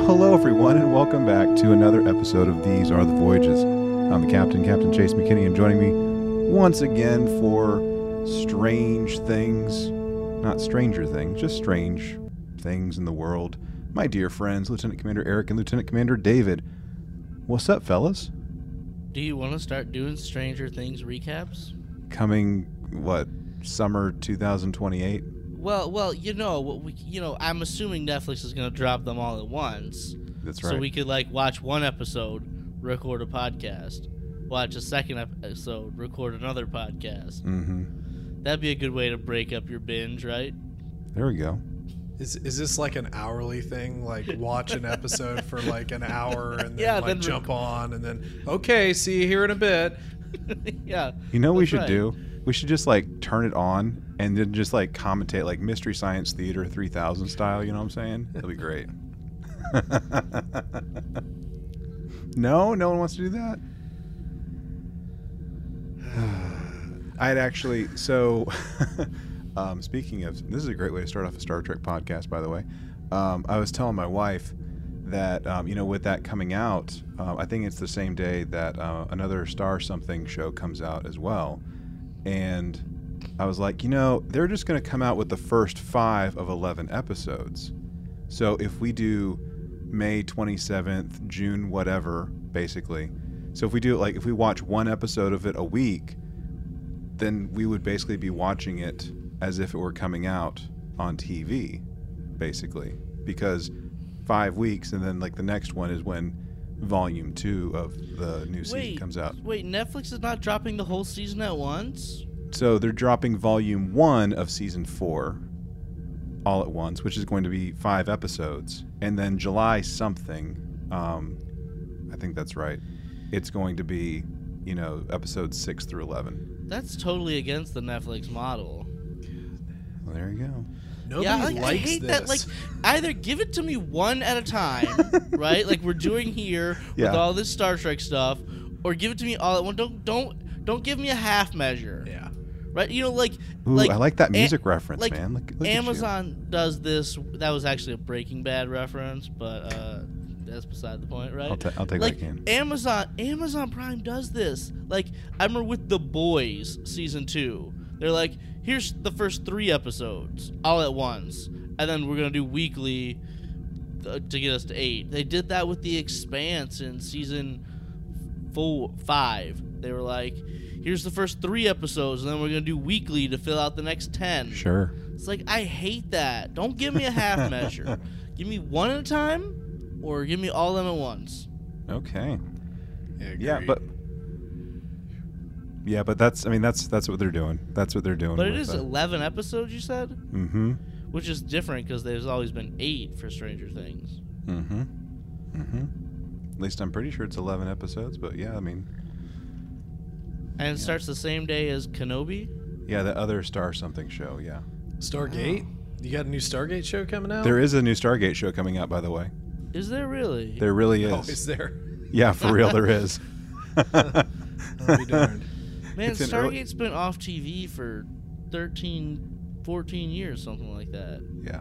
Well, hello everyone, and welcome back to another episode of These Are the Voyages. I'm the captain, Captain Chase McKinney, and joining me once again for strange things, not stranger things, just strange things in the world. My dear friends, Lieutenant Commander Eric and Lieutenant Commander David. What's up, fellas? Do you want to start doing Stranger Things recaps? Coming, what, summer 2028? Well, well, you know, we, you know, I'm assuming Netflix is going to drop them all at once, That's right. so we could like watch one episode, record a podcast, watch a second episode, record another podcast. mm-hmm. That'd be a good way to break up your binge, right? There we go. Is is this like an hourly thing? Like watch an episode for like an hour and then Yeah, like then jump rec- on and then okay, see you here in a bit. yeah. You know what we should right. do? We should just like turn it on and then just like commentate like Mystery Science Theater 3000 style, you know what I'm saying? That'd be great. no, no one wants to do that. I had actually so um, speaking of this is a great way to start off a Star Trek podcast by the way. Um, I was telling my wife that um, you know with that coming out, uh, I think it's the same day that uh, another Star Something show comes out as well, and I was like, you know, they're just going to come out with the first five of eleven episodes. So if we do May twenty seventh, June whatever, basically. So if we do it like if we watch one episode of it a week, then we would basically be watching it as if it were coming out on TV, basically, because five weeks and then like the next one is when volume two of the new season Wait, comes out. wait, Netflix is not dropping the whole season at once? So they're dropping volume one of season four all at once, which is going to be five episodes, and then July something, um, I think that's right. It's going to be, you know, episodes six through eleven. That's totally against the Netflix model. Well, there you go. Nobody yeah, like, likes I hate this. that. Like, either give it to me one at a time, right? Like we're doing here Yeah. with all this Star Trek stuff, or give it to me all at once. Don't don't don't give me a half measure, yeah. right? You know, like Ooh, like I like that A- music reference, like man. Look, look. Amazon does this. That was actually a Breaking Bad reference, but uh, that's beside the point, right? I'll, ta- I'll take like I. Amazon Amazon Prime does this. Like I remember with The Boys season 2. They're like, "Here's the first 3 episodes all at once, and then we're going to do weekly uh, to get us to 8." They did that with The Expanse in season 4 5. They were like, "Here's the first 3 episodes, and then we're going to do weekly to fill out the next 10." Sure. It's like I hate that. Don't give me a half measure. Give me one at a time or give me all of them at once. Okay. Yeah, Yeah, but yeah, but that's I mean that's that's what they're doing. That's what they're doing. But it is that. 11 episodes, you said? Mm-hmm. Which is different because there's always been 8 for Stranger Things. Mm-hmm. Mm-hmm. At least I'm pretty sure it's 11 episodes, but yeah, I mean, And it starts the same day as Kenobi? yeah, the other Star something show, yeah. Stargate? You got a new Stargate show coming out? There is a new Stargate show coming out, by the way. Is there really? There really is. Oh, is there? Yeah, for real, there is. I'll be darned. Man, it's an early- Stargate's been off TV for 13, 14 years, something like that. yeah.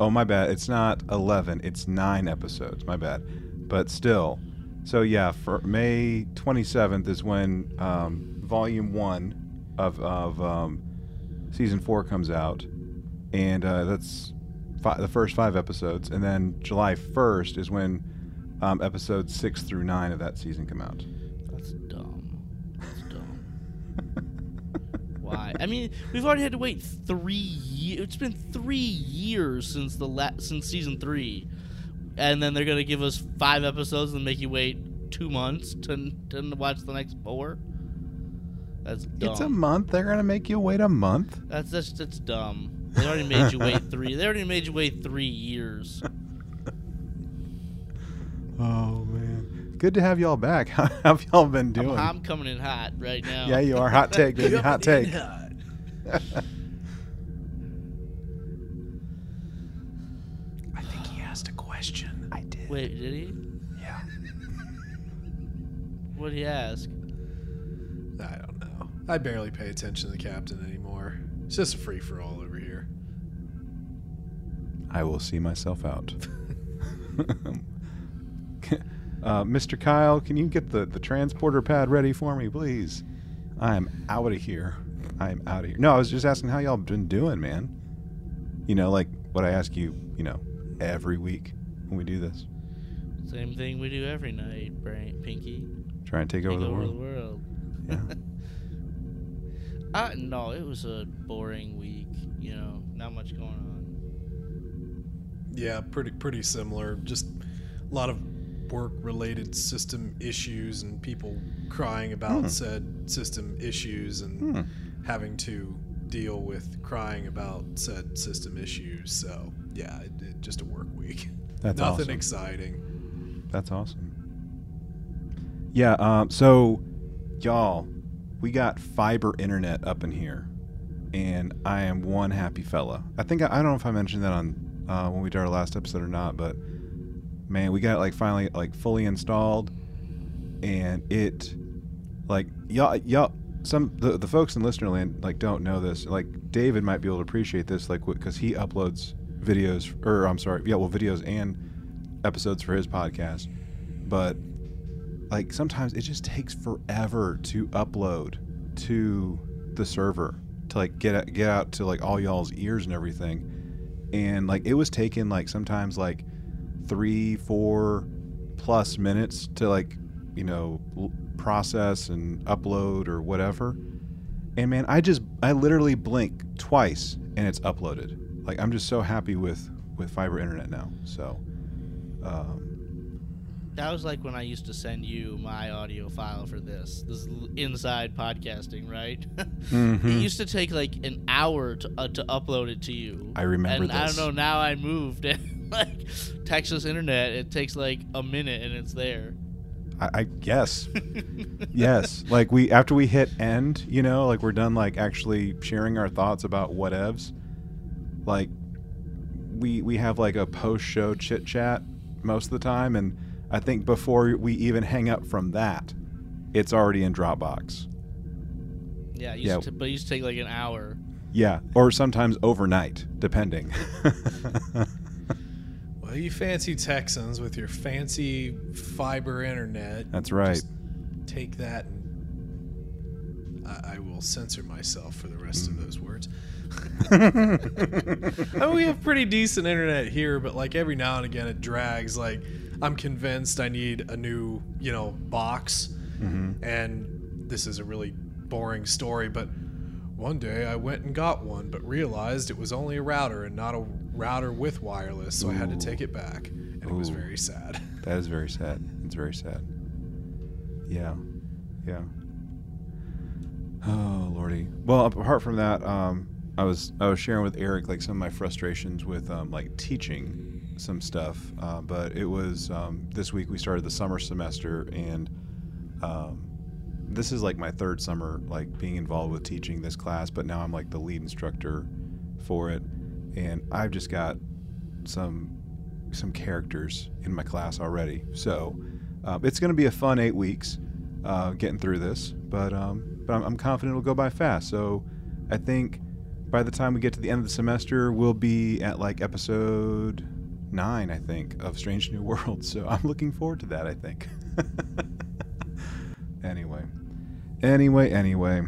Oh, my bad. It's not 11. It's nine episodes. My bad. But still. So yeah, for May 27th is when um, Volume One of of um, Season Four comes out, and uh, that's fi- the first five episodes. And then July 1st is when um, episodes six through nine of that season come out. That's dumb. That's dumb. Why? I mean, we've already had to wait three years. It's been three years since the la- since season three, and then they're gonna give us five episodes and make you wait two months to to watch the next four. That's dumb. It's a month. They're gonna make you wait a month. that's that's that's dumb. They already made you wait three. They already made you wait three years. Oh good to have y'all back. How have y'all been I'm, doing? I'm coming in hot right now. yeah, you are. Hot take, baby. Hot take. I think he asked a question. I did. Wait, did he? Yeah. What did he ask? I don't know. I barely pay attention to the captain anymore. It's just a free for all over here. I will see myself out. Uh, Mr. Kyle, can you get the, the transporter pad ready for me, please? I'm out of here. I'm out of here. No, I was just asking how y'all been doing, man. You know, like what I ask you, you know, every week when we do this. Same thing we do every night, Brain, Pinky. Try and take over the over world. the world. Yeah. Uh, no, it was a boring week. You know, not much going on. Yeah, pretty pretty similar. Just a lot of work related system issues and people crying about Hmm. said system issues and Hmm. having to deal with crying about said system issues. So yeah, it, it, just a work week. That's Nothing awesome. exciting. That's awesome. Yeah, um, so y'all, we got fiber internet up in here, and I am one happy fella. I think I, I don't know if I mentioned that on uh, when we did our last episode or not, but man, we got like finally like fully installed, and it like y'all y'all some the, the folks in listener land like don't know this. Like david might be able to appreciate this like because he uploads videos or i'm sorry yeah well videos and episodes for his podcast. But like sometimes it just takes forever to upload to the server to like get out- get out to like all y'all's ears and everything. And like it was taking like sometimes like three four plus minutes to like you know process and upload or whatever and man i just i literally blink twice and it's uploaded like i'm just so happy with with fiber internet now so um, That was like when I used to send you my audio file for this. This is inside podcasting, right? Mhm. It used to take like an hour to uh, to upload it to you. I remember and I don't know. Now I moved like Texas internet. It takes like a minute and it's there. I, I guess yes like we after we hit end you know like we're done like actually sharing our thoughts about whatevs like we we have like a post show chit chat most of the time and i think before we even hang up from that it's already in dropbox Yeah, it used Yeah. To, but it used to take like an hour. yeah or sometimes overnight depending You fancy Texans with your fancy fiber internet. that's right Just take that and I, I will censor myself for the rest of those words. I mean, we have pretty decent internet here, but like every now and again it drags. Like, I'm convinced I need a new, you know, box. Mhm. And this is a really boring story, but one day I went and got one, but realized it was only a router and not a router with wireless, so I had to take it back. And it was very sad. That is very sad. It's very sad. Yeah, yeah. Oh lordy. Well, apart from that, um, I was I was sharing with Eric like some of my frustrations with um, like teaching some stuff. Uh, but it was um, this week we started the summer semester, and um, this is like my third summer like being involved with teaching this class. But now I'm like the lead instructor for it, and I've just got some some characters in my class already. So um, it's going to be a fun eight weeks uh, getting through this, but um, but I'm, I'm confident it'll go by fast. So I think by the time we get to the end of the semester, we'll be at like episode nine, I think, of Strange New World. So I'm looking forward to that. I think. anyway, anyway, anyway.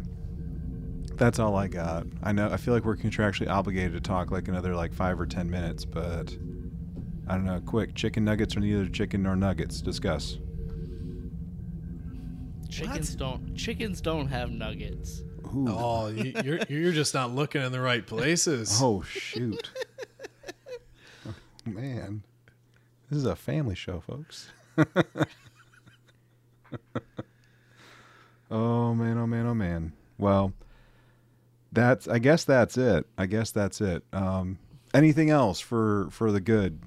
That's all I got. I know. I feel like we're contractually obligated to talk like another like five or ten minutes, but I don't know. Quick, chicken nuggets are neither chicken nor nuggets. Discuss. Chickens don't. Chickens don't have nuggets. Ooh. Oh, you, you're you're just not looking in the right places. Oh shoot. Oh, man, this is a family show, folks. oh man, oh man, oh man. Well, that's. I guess that's it. I guess that's it. Um, anything else for for the good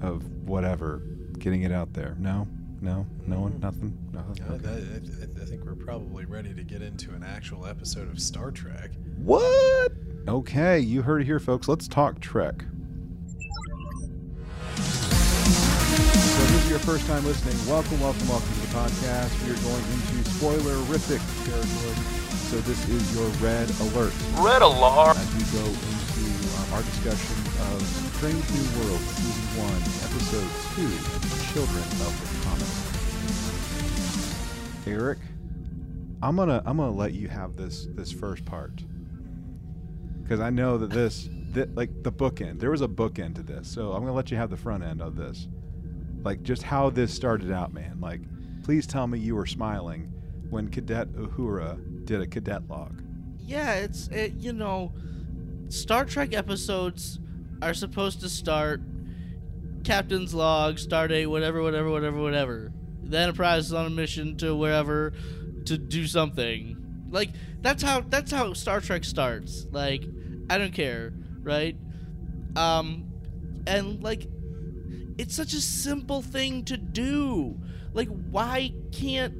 of whatever? Getting it out there. No, no, no one, nothing. Nothing. Uh, Okay. that, I, I think we're probably ready to get into an actual episode of Star Trek. What? Okay, you heard it here, folks. Let's talk Trek. So, if this is your first time listening, welcome, welcome, welcome to the podcast. We are going into spoilerific territory. So, this is your red alert Red alarm. as we go into um, our discussion of Strange New World Season 1, Episode 2, Children of the Comet. Eric, I'm gonna I'm gonna let you have this this first part because I know that this that like the bookend. There was a bookend to this, so I'm gonna let you have the front end of this. Like just how this started out, man. Like, please tell me you were smiling when Cadet Uhura did a cadet log. Yeah, it's it, you know, Star Trek episodes are supposed to start Captain's log, Stardate, whatever, whatever, whatever, whatever. The Enterprise is on a mission to wherever to do something. Like that's how that's how Star Trek starts. Like I don't care, right? Um, and like it's such a simple thing to do. Like why can't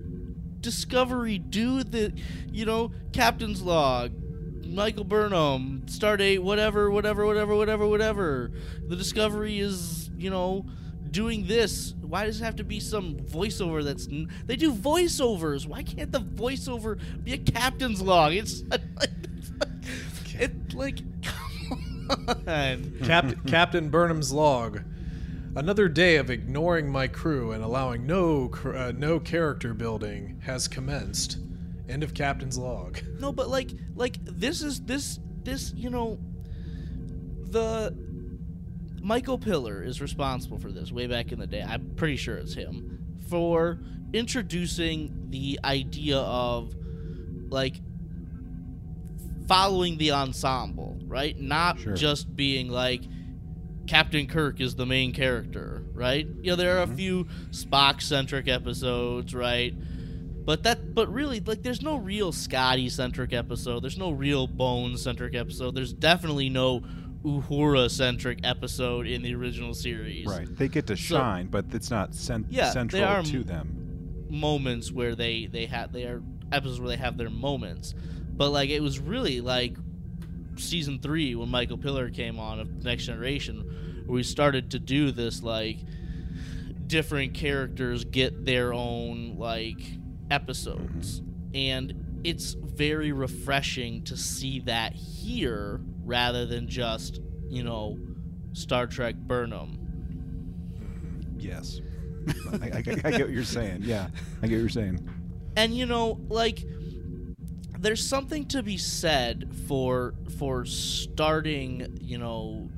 Discovery do the, you know, Captain's log, Michael Burnham, Stardate, whatever, whatever, whatever, whatever, whatever. The Discovery is, you know, doing this. Why does it have to be some voiceover that's. N- they do voiceovers. Why can't the voiceover be a captain's log? It's like. It's like. Come on. Cap- Captain Burnham's log. Another day of ignoring my crew and allowing no cr- uh, no character building has commenced. End of Captain's log. No, but like, like this is this this you know, the Michael Piller is responsible for this way back in the day. I'm pretty sure it's him for introducing the idea of like following the ensemble, right? Not Sure. just being like Captain Kirk is the main character, right? You know, there are a mm-hmm. few Spock centric episodes, right? But that, but really, like, there's no real Scotty centric episode. There's no real Bones centric episode. There's definitely no Uhura centric episode in the original series. Right. They get to So- shine, but it's not cent- Yeah, central are- to them. moments where they they have they are episodes where they have their moments but like it was really like season three when michael piller came on of next generation we started to do this like different characters get their own like episodes and it's very refreshing to see that here rather than just you know star trek burnham Yes. I, I, I get what you're saying. Yeah, I get what you're saying. and you know like there's something to be said for for starting you know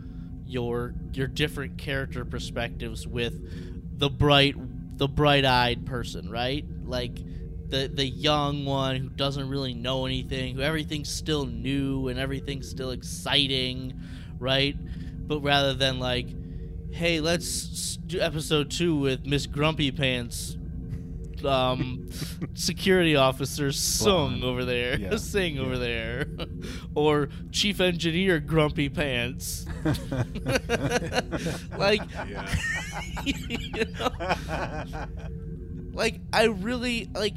your your different character perspectives with the bright the bright-eyed person right? Like the the young one who doesn't really know anything who everything's still new and everything's still exciting right? But rather than like hey let's do episode 2 with miss grumpy pants um, security officer Sung over there, Yeah, Singh yeah. over there, or chief engineer Grumpy Pants. like, you know, like I really like,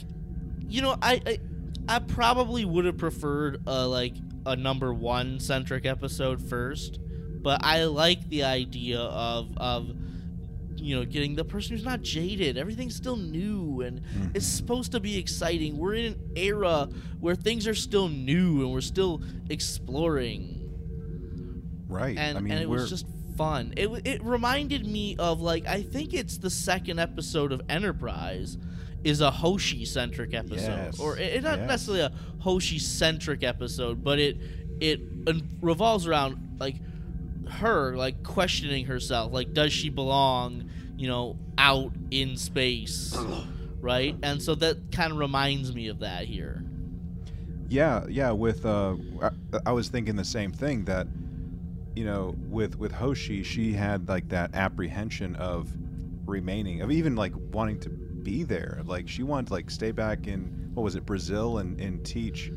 you know, I I, I probably would have preferred a like a number one centric episode first, but I like the idea of of you know getting the person who's not jaded. Everything's still new and mm-hmm. it's supposed to be exciting. We're in an era where things are still new and we're still exploring right. and, I mean, and it was just fun. It it reminded me of like I think it's the second episode of Enterprise is a Hoshi centric episode, Yes, or it, it not yes. necessarily a Hoshi centric episode, but it it revolves around like her like questioning herself, like does she belong, you know, out in space, right? And so that kind of reminds me of that here. Yeah, yeah. With uh, I, I was thinking the same thing that, you know, with with Hoshi, she had like that apprehension of remaining, of even like wanting to be there. Like she wanted to like stay back in what was it, Brazil, and and teach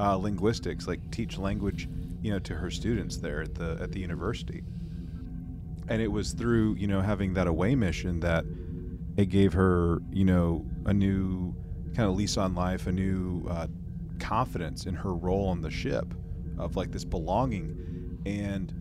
uh, linguistics, like teach language, you know, to her students there at the at the university. And it was through you know having that away mission that it gave her you know a new kind of lease on life, a new uh, confidence in her role on the ship of like this belonging. And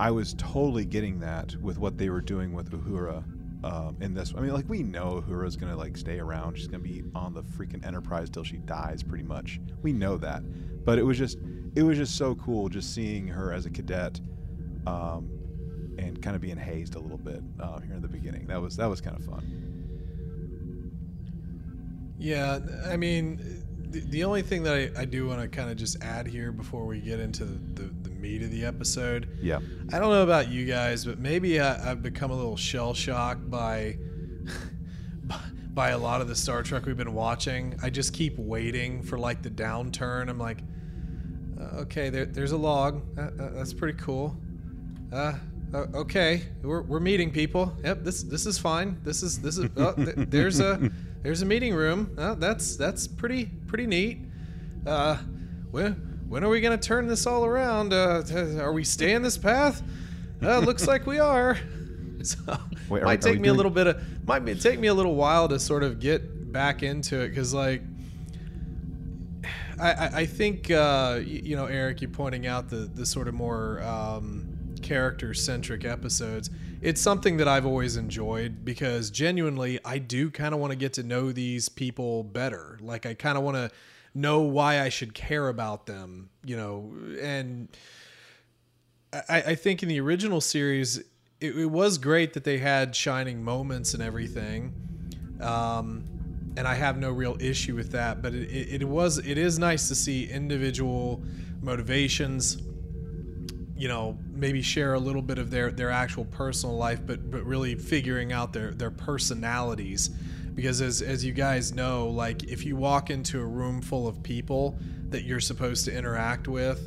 i was totally getting that with what they were doing with uhura um, in this i mean like we know uhura's gonna like stay around. She's gonna be on the freaking enterprise till she dies pretty much. We know that but it was just it was just so cool just seeing her as a cadet, um, and kind of being hazed a little bit uh, here in the beginning. That was that was kind of fun. Yeah, I mean, the, the only thing that I, I do want to kind of just add here before we get into the, the, the meat of the episode. Yeah. I don't know about you guys, but maybe I, I've become a little shell shocked by by a lot of the Star Trek we've been watching. I just keep waiting for like the downturn. I'm like, uh, okay, there, there's a log. Uh, uh, that's pretty cool. Uh, uh, okay, we're, we're meeting people. Yep, this this is fine. This is this is. Oh, th- there's a there's a meeting room. Uh, that's that's pretty pretty neat. Uh, when when are we gonna turn this all around? Uh, are we staying this path? Uh, looks like we are. So Wait, might are take me a little bit of might be, take me a little while to sort of get back into it because like I, I, I think uh, you know Eric, you pointing out the the sort of more um, character centric episodes. It's something that I've always enjoyed because genuinely I do kind of want to get to know these people better. Like I kind of want to know why I should care about them, you know, and I, I think in the original series, it, it was great that they had shining moments and everything. Um, and I have no real issue with that, but it, it, it was it is nice to see individual motivations. You know, maybe share a little bit of their their actual personal life, but but really figuring out their their personalities. Because as as you guys know, like if you walk into a room full of people that you're supposed to interact with,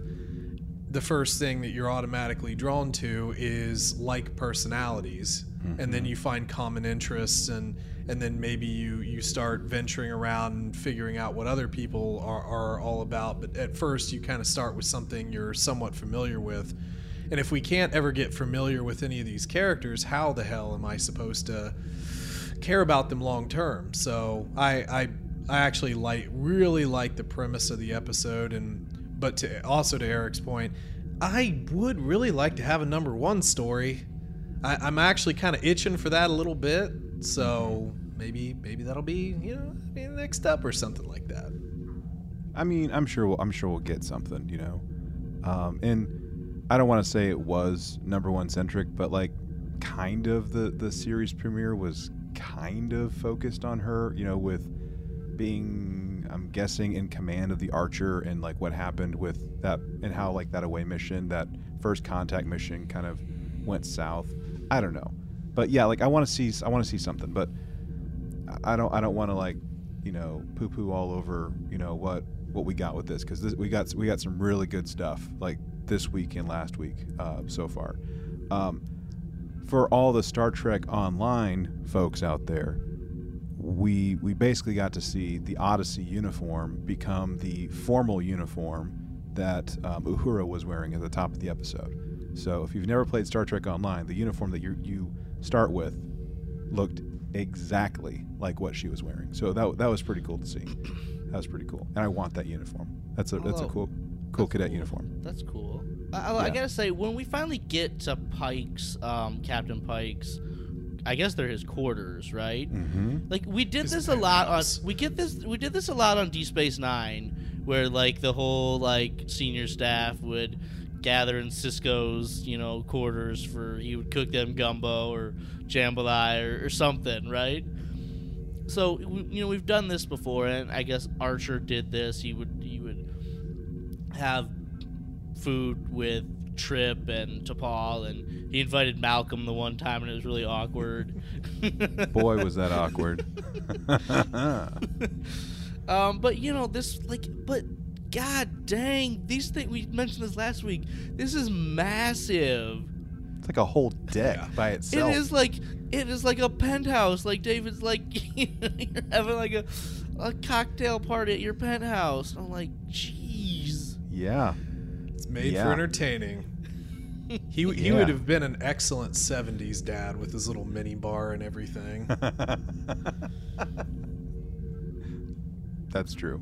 the first thing that you're automatically drawn to is like personalities. And then mm-hmm. you find common interests and and then maybe you you start venturing around and figuring out what other people are, are all about. But at first you kind of start with something you're somewhat familiar with. And if we can't ever get familiar with any of these characters how the hell am i supposed to care about them long term. So I I I actually like really like the premise of the episode and but to also to Eric's point, I would really like to have a number one story. I, I'm actually kind of itching for that a little bit. So maybe maybe that'll be you know next up or something like that. I mean, I'm sure we'll, I'm sure we'll get something, you know. Um, and I don't want to say it was number one centric, but like, kind of the the series premiere was kind of focused on her, you know, with being, I'm guessing, in command of the Archer and like what happened with that and how like that away mission, that first contact mission, kind of went south. I don't know, but yeah, like I want to see I want to see something, but I don't I don't want to like you know poo poo all over you know what what we got with this because we got we got some really good stuff like this week and last week uh, so far. Um, for all the Star Trek Online folks out there, we we basically got to see the Odyssey uniform become the formal uniform that um, Uhura was wearing at the top of the episode. So if you've never played Star Trek Online, the uniform that you you start with looked exactly like what she was wearing. So that that was pretty cool to see. That was pretty cool, and I want that uniform. That's a that's a cool cool cadet cool. uniform. That's cool. I, I, I gotta say, when we finally get to Pike's, um, Captain Pike's, I guess they're his quarters, right? Mm-hmm. Like we did His this a lot on we get this we did this a lot on Deep Space Nine, where like the whole like senior staff would gather in Sisko's you know quarters for he would cook them gumbo or jambalaya or, or something, right? So we- you know we've done this before, and I guess Archer did this. He would he would have food with Trip and T'Pol, and he invited Malcolm the one time, and it was really awkward. Boy, was that awkward. um, but you know this, like, but god dang, these things we mentioned this last week. This is massive. it's like a whole deck Yeah. by itself. It is like it is like a penthouse. Like David's like you're having like a a cocktail party at your penthouse. I'm like, jeez. Yeah. It's made Yeah. for entertaining. He, he Yeah. would have been an excellent 70s dad with his little mini bar and everything. That's true.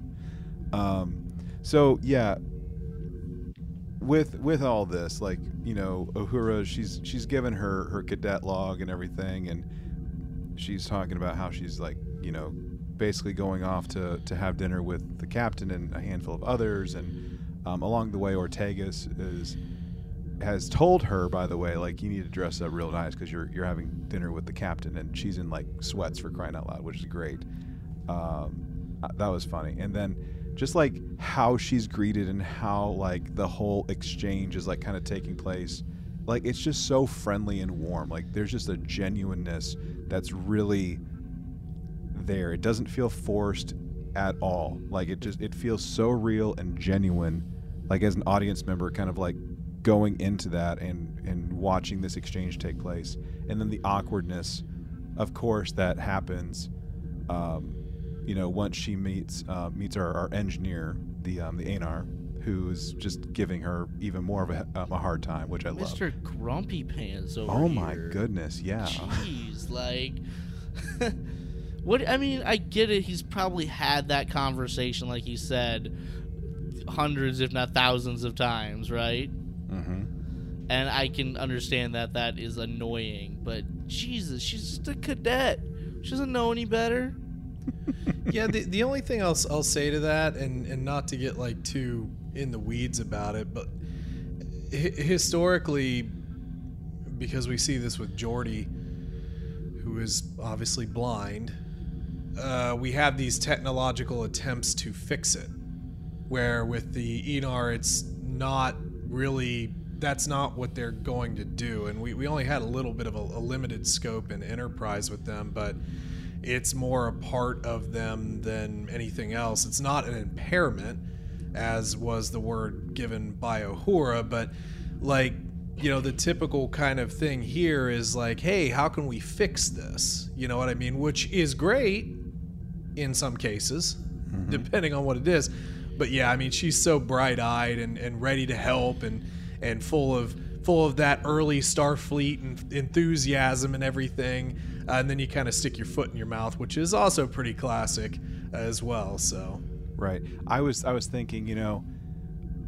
Um, so yeah, with with all this, like you know, Uhura, she's she's given her her cadet log and everything, and she's talking about how she's like you know basically going off to to have dinner with the captain and a handful of others, and Um, along the way, Ortegas is has told her, by the way, like you need to dress up real nice because you're you're having dinner with the captain, and she's in like sweats for crying out loud, which is great. Um, uh, that was funny, and then just like how she's greeted and how like the whole exchange is like kind of taking place like it's just so friendly and warm. Like there's just a genuineness that's really there. It doesn't feel forced at all like it just it feels so real and genuine like as an audience member kind of like going into that and and watching this exchange take place and then the awkwardness of course that happens um, you know, once she meets uh, meets our, our engineer, the um, the Aenar, who's just giving her even more of a, um, a hard time, which I love. Mr. Grumpy Pants over Oh my here. goodness, yeah. Jeez, like, what? I mean, I get it. He's probably had that conversation, like he said, hundreds, if not thousands, of times, right? hmm And I can understand that that is annoying. But Jesus, she's just a cadet. She doesn't know any better. yeah, the, the only thing I'll, I'll say to that, and, and not to get like too in the weeds about it, but hi- historically, because we see this with Geordi, who is obviously blind, uh, we have these technological attempts to fix it. Where with the Aenar, it's not really that's not what they're going to do. And we, we only had a little bit of a, a limited scope and enterprise with them, but it's more a part of them than anything else. It's not an impairment, as was the word given by Uhura, but like, you know, the typical kind of thing here is like, hey, how can we fix this? You know what I mean? Which is great in some cases, depending on what it is. But yeah, I mean, she's so bright eyed and, and ready to help and, and full of full of that early Starfleet and enthusiasm and everything. Uh, and then you kind of stick your foot in your mouth, which is also pretty classic as well. So Right. I was I was thinking, you know,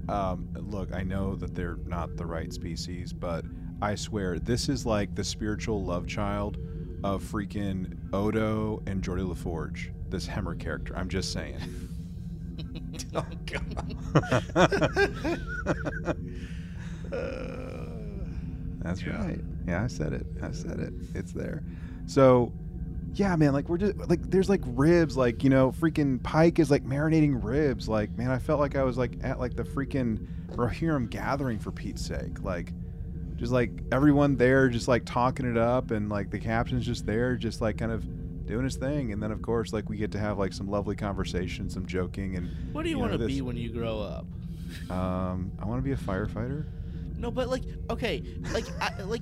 um, look, I know that they're not the right species, but I swear this is like the spiritual love child of freaking Odo and Geordi La Forge. This Hemmer character. I'm just saying. oh god. That's Yeah. right. Yeah, I said it. I said it. It's there. So, yeah, man, like we're just like there's like ribs, like you know, freaking Pike is like marinating ribs. Like, man, I felt like I was like at like the freaking Rohirrim gathering for Pete's sake. Like, just like everyone there, just like talking it up, and like the captain's just there, just like kind of doing his thing. And then of course, like we get to have like some lovely conversation, some joking, and What do you, know, want to be when you grow up? Um, I want to be a firefighter. No, but like, okay, like, I, like,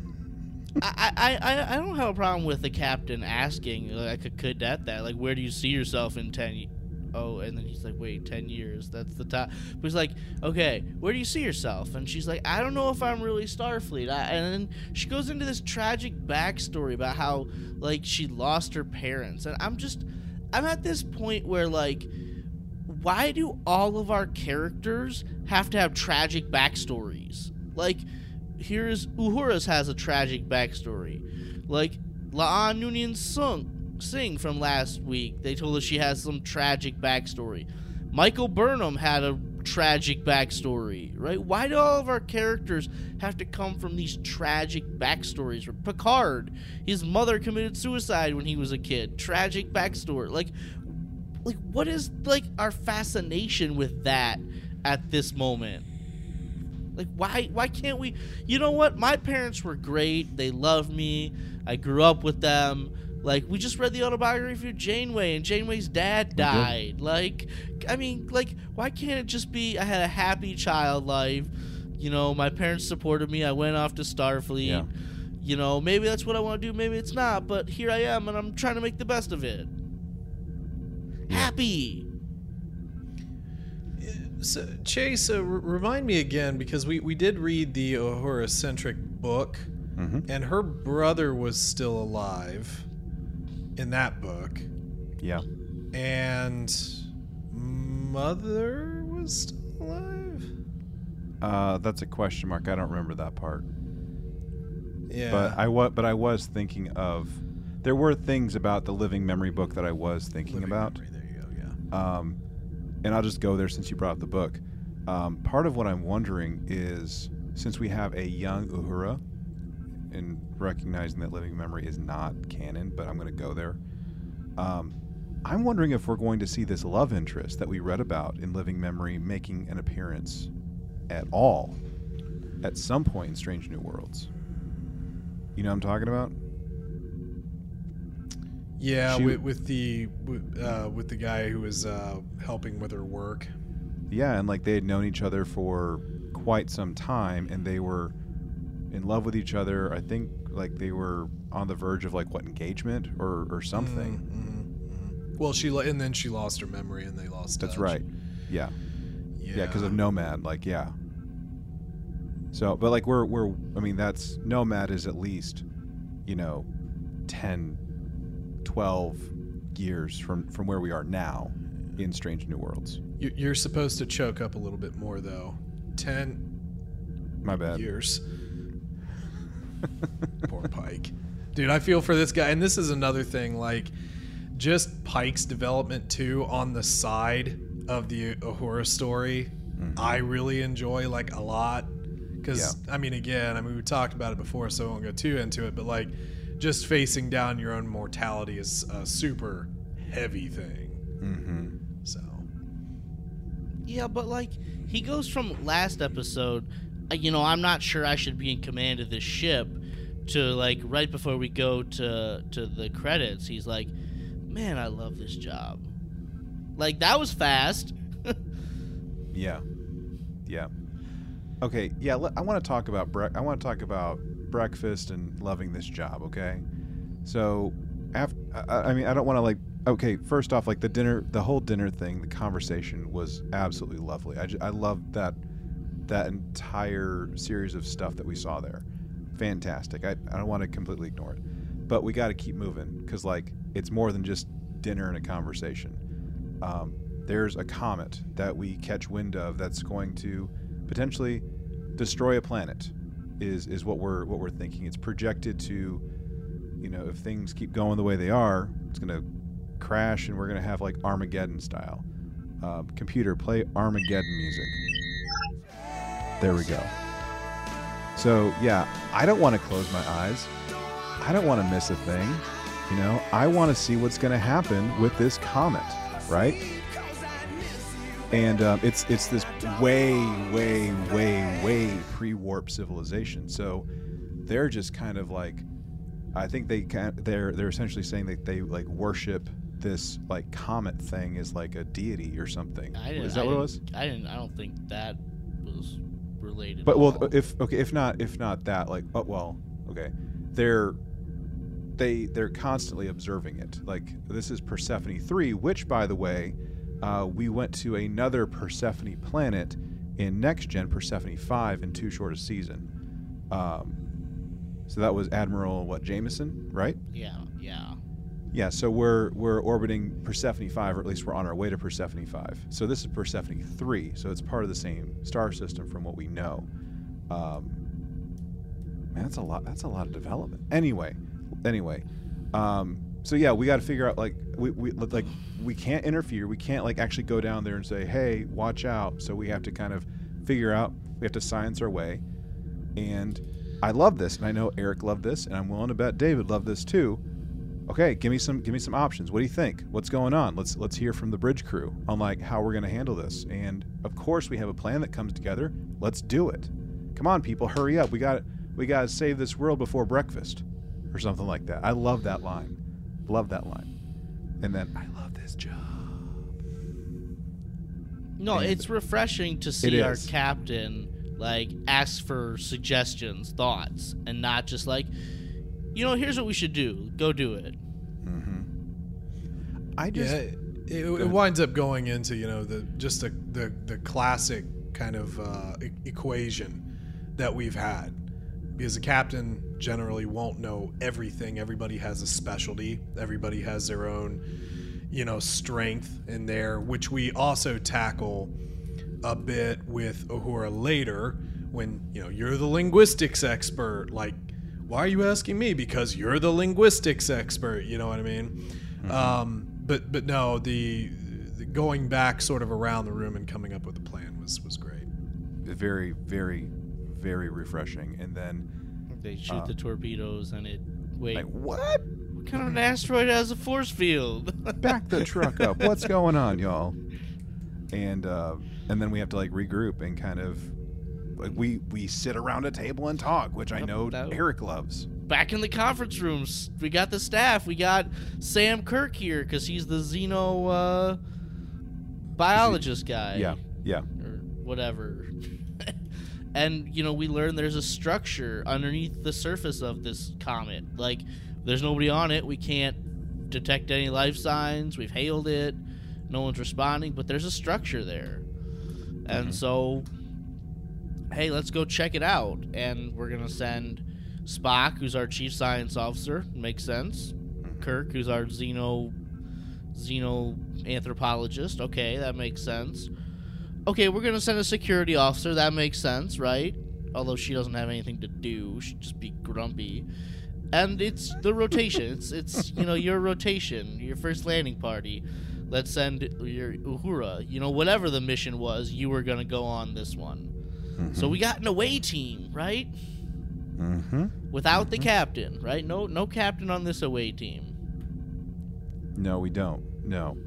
I, I, I, I don't have a problem with the captain asking like a cadet that, like, where do you see yourself in ten? Oh, and then he's like, wait, ten years? That's the top. But he's like, okay, where do you see yourself? And she's like, I don't know if I'm really Starfleet. I, and then she goes into this tragic backstory about how like she lost her parents, and I'm just, I'm at this point where like why do all of our characters have to have tragic backstories? Like, here's Uhura's has a tragic backstory. Like, La'an Noonien Sung Singh from last week, they told us she has some tragic backstory. Michael Burnham had a tragic backstory, right? Why do all of our characters have to come from these tragic backstories? Picard, his mother committed suicide when he was a kid. Tragic backstory. Like, like what is like our fascination with that at this moment like why why can't we you know what my parents were great they loved me i grew up with them like we just read the autobiography of janeway and janeway's dad died. Like i mean like why can't it just be i had a happy child life you know my parents supported me i went off to starfleet. Yeah. you know maybe that's what i want to do maybe it's not but here i am and i'm trying to make the best of it. Happy! So, Chase, uh, r- remind me again because we, we did read the Uhura centric book, Mm-hmm. and her brother was still alive in that book, Yeah. and mother was still alive. Uh, that's a question mark. I don't remember that part. Yeah, But I was, but I was thinking of. There were things about the living memory book that I was thinking Living about. memory, There you go. Yeah. Um, and I'll just go there since you brought up the book. Um, part of what I'm wondering is since we have a young Uhura, and recognizing that living memory is not canon, but I'm going to go there. Um, I'm wondering if we're going to see this love interest that we read about in living memory making an appearance at all at some point in Strange New Worlds. You know what I'm talking about? Yeah, She- with, with the with, uh, with the guy who was uh, helping with her work. Yeah, and like they had known each other for quite some time and they were in love with each other. I think like they were on the verge of like what engagement or or something. Mhm, mhm. Well, she lo- and then she lost her memory, and they lost. That's touch. right. Yeah. Yeah, Yeah, because of Nomad, like yeah. So, but like we're we're I mean that's Nomad is at least, you know, 10 12 years from from where we are now in Strange New Worlds. You're supposed to choke up a little bit more, though. Ten My bad. years. Poor Pike. Dude, I feel for this guy. And this is another thing, like, just Pike's development, too, on the side of the Uhura story, I really enjoy, like, a lot. Because, I mean, again, I mean, we talked about it before, so I won't go too into it, but, like, just facing down your own mortality is a super heavy thing. Mhm. So, Yeah, but like he goes from last episode, you know, I'm not sure I should be in command of this ship, to like right before we go to to the credits, he's like, "Man, I love this job." Like that was fast. Yeah. Yeah. Okay. Yeah. I want to talk about bre- I want to talk about breakfast and loving this job. Okay. So, after I, I mean, I don't want to like. Okay. First off, like the dinner, the whole dinner thing, the conversation was absolutely lovely. I, ju- I love that that entire series of stuff that we saw there. Fantastic. I, I don't want to completely ignore it, but we got to keep moving because like it's more than just dinner and a conversation. Um, there's a comet that we catch wind of that's going to potentially destroy a planet. Is is what we're what we're thinking. It's projected to, you know, if things keep going the way they are, it's going to crash and we're going to have like Armageddon style. Uh, computer, play Armageddon music. There we go. So yeah, I don't want to close my eyes. I don't want to miss a thing. You know, I want to see what's going to happen with this comet, right? And um, it's it's this way, way, way, way pre-warp civilization. So they're just kind of like, I think they can. They're they're essentially saying that they like worship this like comet thing as like a deity or something. I didn't. Is that I what it was? I didn't. I don't think that related. But well, all. if okay, if not, if not that, like, oh well, okay, they're they they're constantly observing it. Like this is Persephone three, which by the way, uh, we went to another Persephone planet in next gen Persephone five in too short a season. Um, so that was Admiral what Jameson, right? yeah, yeah. Yeah, so we're we're orbiting Persephone five, or at least we're on our way to Persephone five. So this is Persephone three, so it's part of the same star system from what we know. Um, man, that's a lot. That's a lot of development. Anyway, anyway, um, so yeah, we got to figure out like we, we like we can't interfere. We can't like actually go down there and say, hey, watch out. So we have to kind of figure out. We have to science our way, and I love this, and I know Eric loved this, and I'm willing to bet David loved this too okay give me some give me some options. What do you think? What's going on? Let's let's hear from the bridge crew on like how we're going to handle this. And of course we have a plan that comes together. Let's do it. Come on people hurry up. We got we got to save this world before breakfast or something like that. I love that line. Love that line. And then i love this job. No, And- it's refreshing to see our captain like ask for suggestions, thoughts, and not just like, you know, here's what we should do. Go do it. mm-hmm. i just yeah, it, it, it winds up going into you know the just the the, the classic kind of uh, e- equation that we've had because the captain generally won't know everything everybody has a specialty everybody has their own you know strength in there which we also tackle a bit with Uhura later when you know you're the linguistics expert like why are you asking me because you're the linguistics expert you know what I mean um, but but no the, the going back sort of around the room and coming up with a plan was was great very, very, very refreshing. And then They shoot Uh, the torpedoes and it. Wait, like, what? what kind of an asteroid has a force field? Back the truck up. What's going on, y'all? And uh, and then we have to like regroup and kind of like we we sit around a table and talk, which I know that- Eric loves. Back in the conference rooms, we got the staff. We got Sam Kirk here because he's the xeno uh, biologist guy. Yeah, yeah. or whatever. and you know, we learn there's a structure underneath the surface of this comet. Like, there's nobody on it. We can't detect any life signs. We've hailed it. No one's responding, but there's a structure there. And Mhm. so, hey, let's go check it out. And we're gonna send Spock, who's our chief science officer. Makes sense. Mm-hmm. Kirk, who's our xeno xeno anthropologist. Okay, that makes sense. Okay, we're gonna send a security officer. That makes sense, right? Although she doesn't have anything to do, she'd just be grumpy. And it's the rotation. It's it's you know your rotation, your first landing party. Let's send your Uhura. You know whatever the mission was, you were gonna go on this one. So we got an away team, right? Mm-hmm. Without the captain, right? No no captain on this away team. No, we don't. No.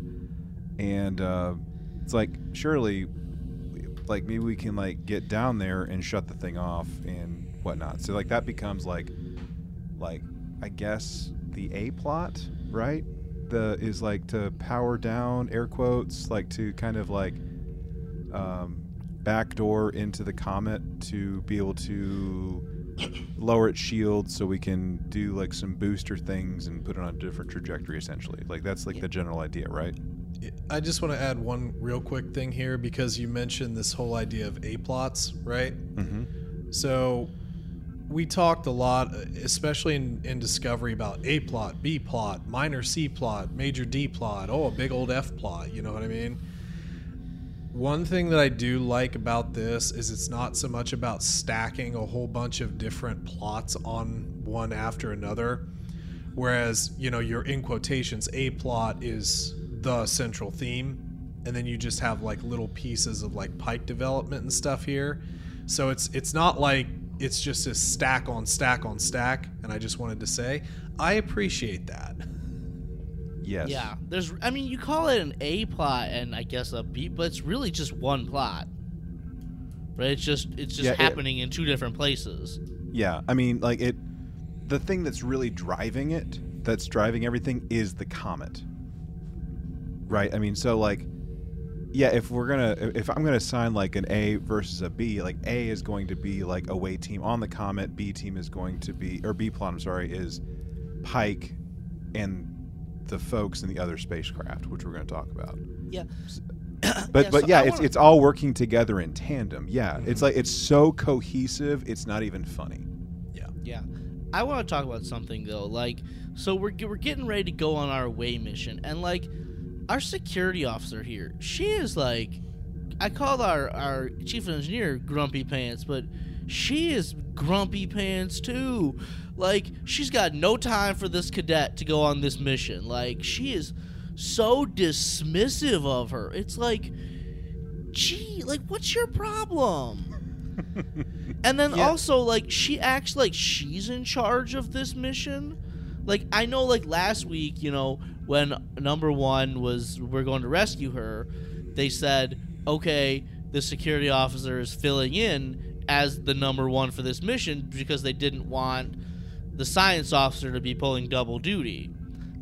And uh, it's like surely, like maybe we can like get down there and shut the thing off and whatnot. So like that becomes like, like I guess the A plot, right? The is like to power down air quotes, like to kind of like um, backdoor into the comet to be able to lower its shield so we can do like some booster things and put it on a different trajectory essentially like that's like Yeah. the general idea right I just want to add one real quick thing here because you mentioned this whole idea of A plots, right? mm-hmm. So we talked a lot, especially in, in Discovery, about A plot, B plot, minor C plot, major D plot, oh, a big old F plot. You know what I mean? One thing that I do like about this is it's not so much about stacking a whole bunch of different plots on one after another. Whereas, you know, your in quotations, A plot is the central theme, and then you just have like little pieces of like pike development and stuff here. So it's it's not like it's just a stack on stack on stack. And I just wanted to say, I appreciate that. yes Yeah, there's. I mean, you call it an A plot and I guess a B, but it's really just one plot. Right? It's just it's just Yeah, it- happening in two different places. yeah i mean like it the thing that's really driving it that's driving everything is the comet right i mean so like yeah if we're gonna if i'm gonna assign like an a versus a b like a is going to be like away team on the comet b team is going to be or b plot i'm sorry is pike and the folks in the other spacecraft which we're going to talk about Yeah. but Yeah, but so yeah I it's wanna- it's all working together in tandem yeah it's mm-hmm. like it's so cohesive it's not even funny Yeah. Yeah. I want to talk about something though. Like, so we're we're getting ready to go on our way mission, and like, our security officer here, she is like, I called our our chief engineer Grumpy Pants, but she is Grumpy Pants too. Like, she's got no time for this cadet to go on this mission. Like, she is so dismissive of her. It's like, gee, like, what's your problem? And then Yeah. also like she acts like she's in charge of this mission. Like I know like last week, you know, when number 1 was we're going to rescue her, they said, "Okay, the security officer is filling in as the number 1 for this mission because they didn't want the science officer to be pulling double duty."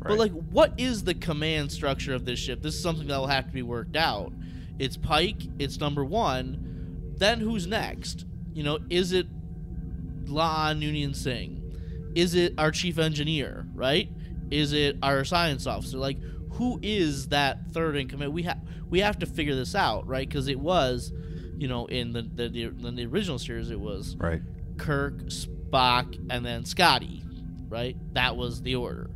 But like what is the command structure of this ship? This is something that will have to be worked out. It's Pike, it's number 1, then who's next? You know, is it La'an Noonien Singh? Is it our chief engineer, right? Is it our science officer? Like, who is that third in command? We have we have to figure this out, right? Because it was, you know, in the, the the in the original series, it was right Kirk, Spock, and then Scotty, right? That was the order.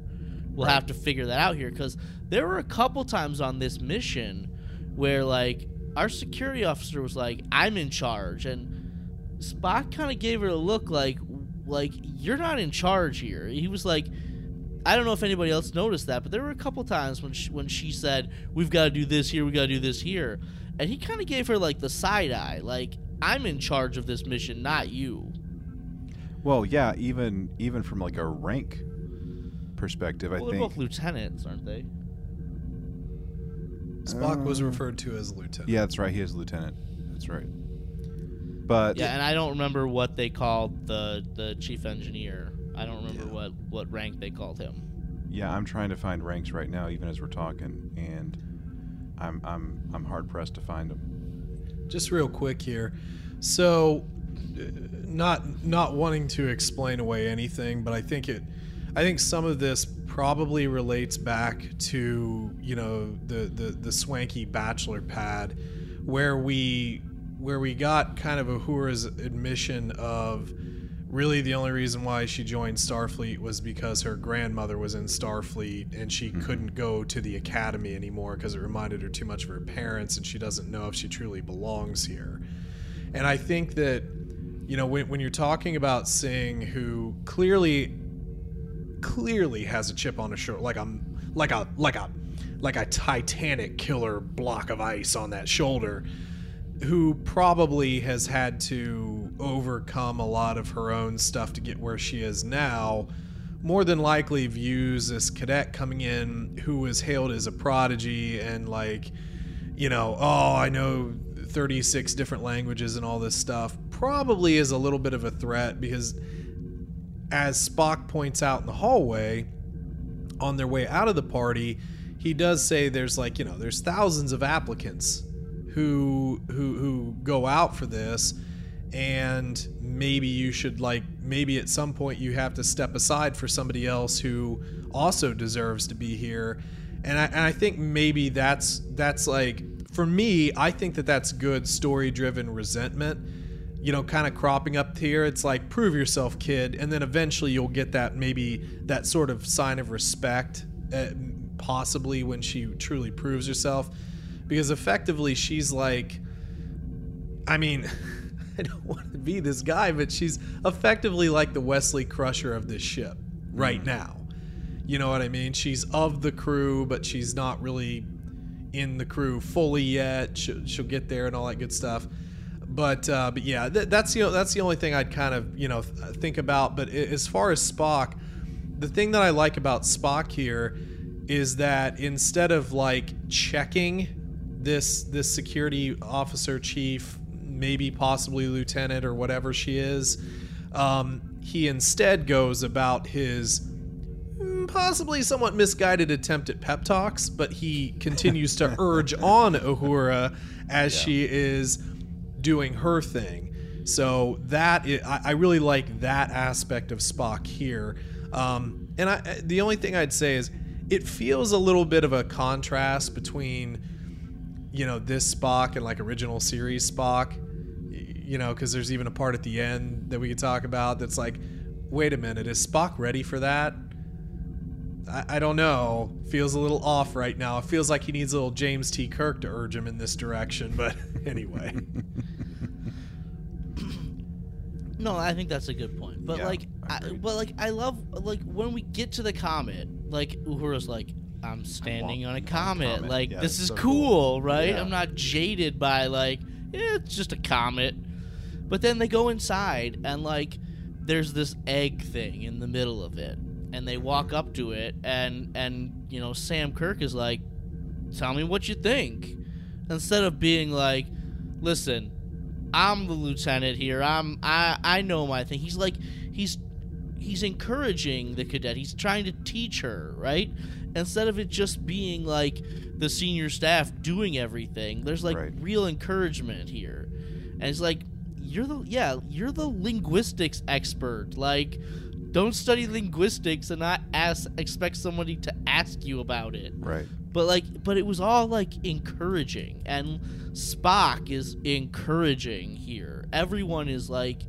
We'll Right. have to figure that out here because there were a couple times on this mission where, like, our security officer was like, "I'm in charge," and Spock kind of gave her a look like, "Like you're not in charge here." He was like, "I don't know if anybody else noticed that, but there were a couple times when she, when she said, "We've got to do this here, we got to do this here," and he kind of gave her like the side eye, like, I'm in charge of this mission, not you. Well, yeah, even even from like a rank perspective, I Well, they're think. both lieutenants, aren't they? Spock was Uh, referred to as lieutenant. Yeah, that's right. He is a lieutenant. That's right. But Yeah, and I don't remember what they called the the chief engineer. I don't remember Yeah. what what rank they called him. yeah, I'm trying to find ranks right now, even as we're talking, and I'm I'm I'm hard pressed to find them. Just real quick here. So, uh, not not wanting to explain away anything, but I think it, I think some of this probably relates back to you know the the the swanky bachelor pad, where we where we got kind of Uhura's admission of really the only reason why she joined Starfleet was because her grandmother was in Starfleet and she hmm. couldn't go to the academy anymore because it reminded her too much of her parents and she doesn't know if she truly belongs here. And I think that, you know, when, when you're talking about Singh, who clearly, clearly has a chip on his shoulder, like a, like a, like a, like a Titanic killer block of ice on that shoulder, who probably has had to overcome a lot of her own stuff to get where she is now, more than likely views this cadet coming in who was hailed as a prodigy and like, you know, oh, I know 36 different languages and all this stuff, probably is a little bit of a threat because, as Spock points out in the hallway, on their way out of the party, he does say there's like, you know, there's thousands of applicants who who who go out for this and maybe you should like maybe at some point you have to step aside for somebody else who also deserves to be here. And I, and I think maybe that's that's like for me I think that that's good story driven resentment you know kind of cropping up here it's like prove yourself kid and then eventually you'll get that maybe that sort of sign of respect uh, possibly when she truly proves herself because effectively she's like I mean, I don't want to be this guy, but she's effectively like the Wesley Crusher of this ship right now. You know what I mean? She's of the crew, but she's not really in the crew fully yet. She'll, she'll get there and all that good stuff. But uh, but yeah, th- that's the that's the only thing I'd kind of you know th- think about. But as far as Spock, the thing that I like about Spock here is that instead of like checking this this security officer chief, maybe possibly lieutenant or whatever she is, um, he instead goes about his possibly somewhat misguided attempt at pep talks, but he continues to urge on Uhura as she is doing her thing. So that i I I really like that aspect of Spock here. Um, and I, the only thing I'd say is it feels a little bit of a contrast between you know this Spock and like original series Spock. You know, because there's even a part at the end that we could talk about that's like, wait a minute, is Spock ready for that? I, I don't know. Feels a little off right now. It feels like he needs a little James T. Kirk to urge him in this direction. But anyway, No, I think that's a good point. But Yeah, like, I, but like, I love like when we get to the comet, like Uhura's like, I'm standing on a on a comet. comet. Like Yeah, this is so cool, cool. right? Yeah. I'm not jaded by like, yeah, it's just a comet. But then they go inside and like, there's this egg thing in the middle of it, and they walk up to it, and and you know Sam Kirk is like, tell me what you think, instead of being like, listen, I'm the lieutenant here. I'm I I know my thing. He's like he's he's encouraging the cadet. He's trying to teach her, right? Instead of it just being like the senior staff doing everything. There's like Right. real encouragement here. And it's like you're the yeah, you're the linguistics expert. Like don't study linguistics and not ask expect somebody to ask you about it. Right. but like but it was all like encouraging. And spock is encouraging here. Everyone is like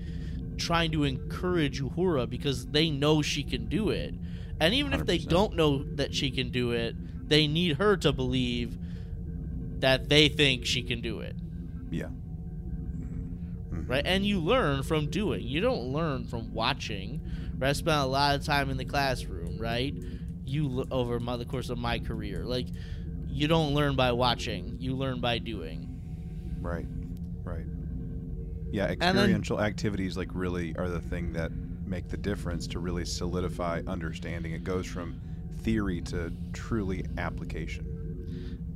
trying to encourage uhura because they know she can do it. And even if they don't know that she can do it they need her to believe that they think she can do it. Yeah. Mhm. right? And you learn from doing. You don't learn from watching i spent a lot of time in the classroom right you over my, the course of my career like you don't learn by watching you learn by doing Right. Right. Yeah, then- experiential activities like really are the thing that make the difference to really solidify understanding. It goes from theory to truly application.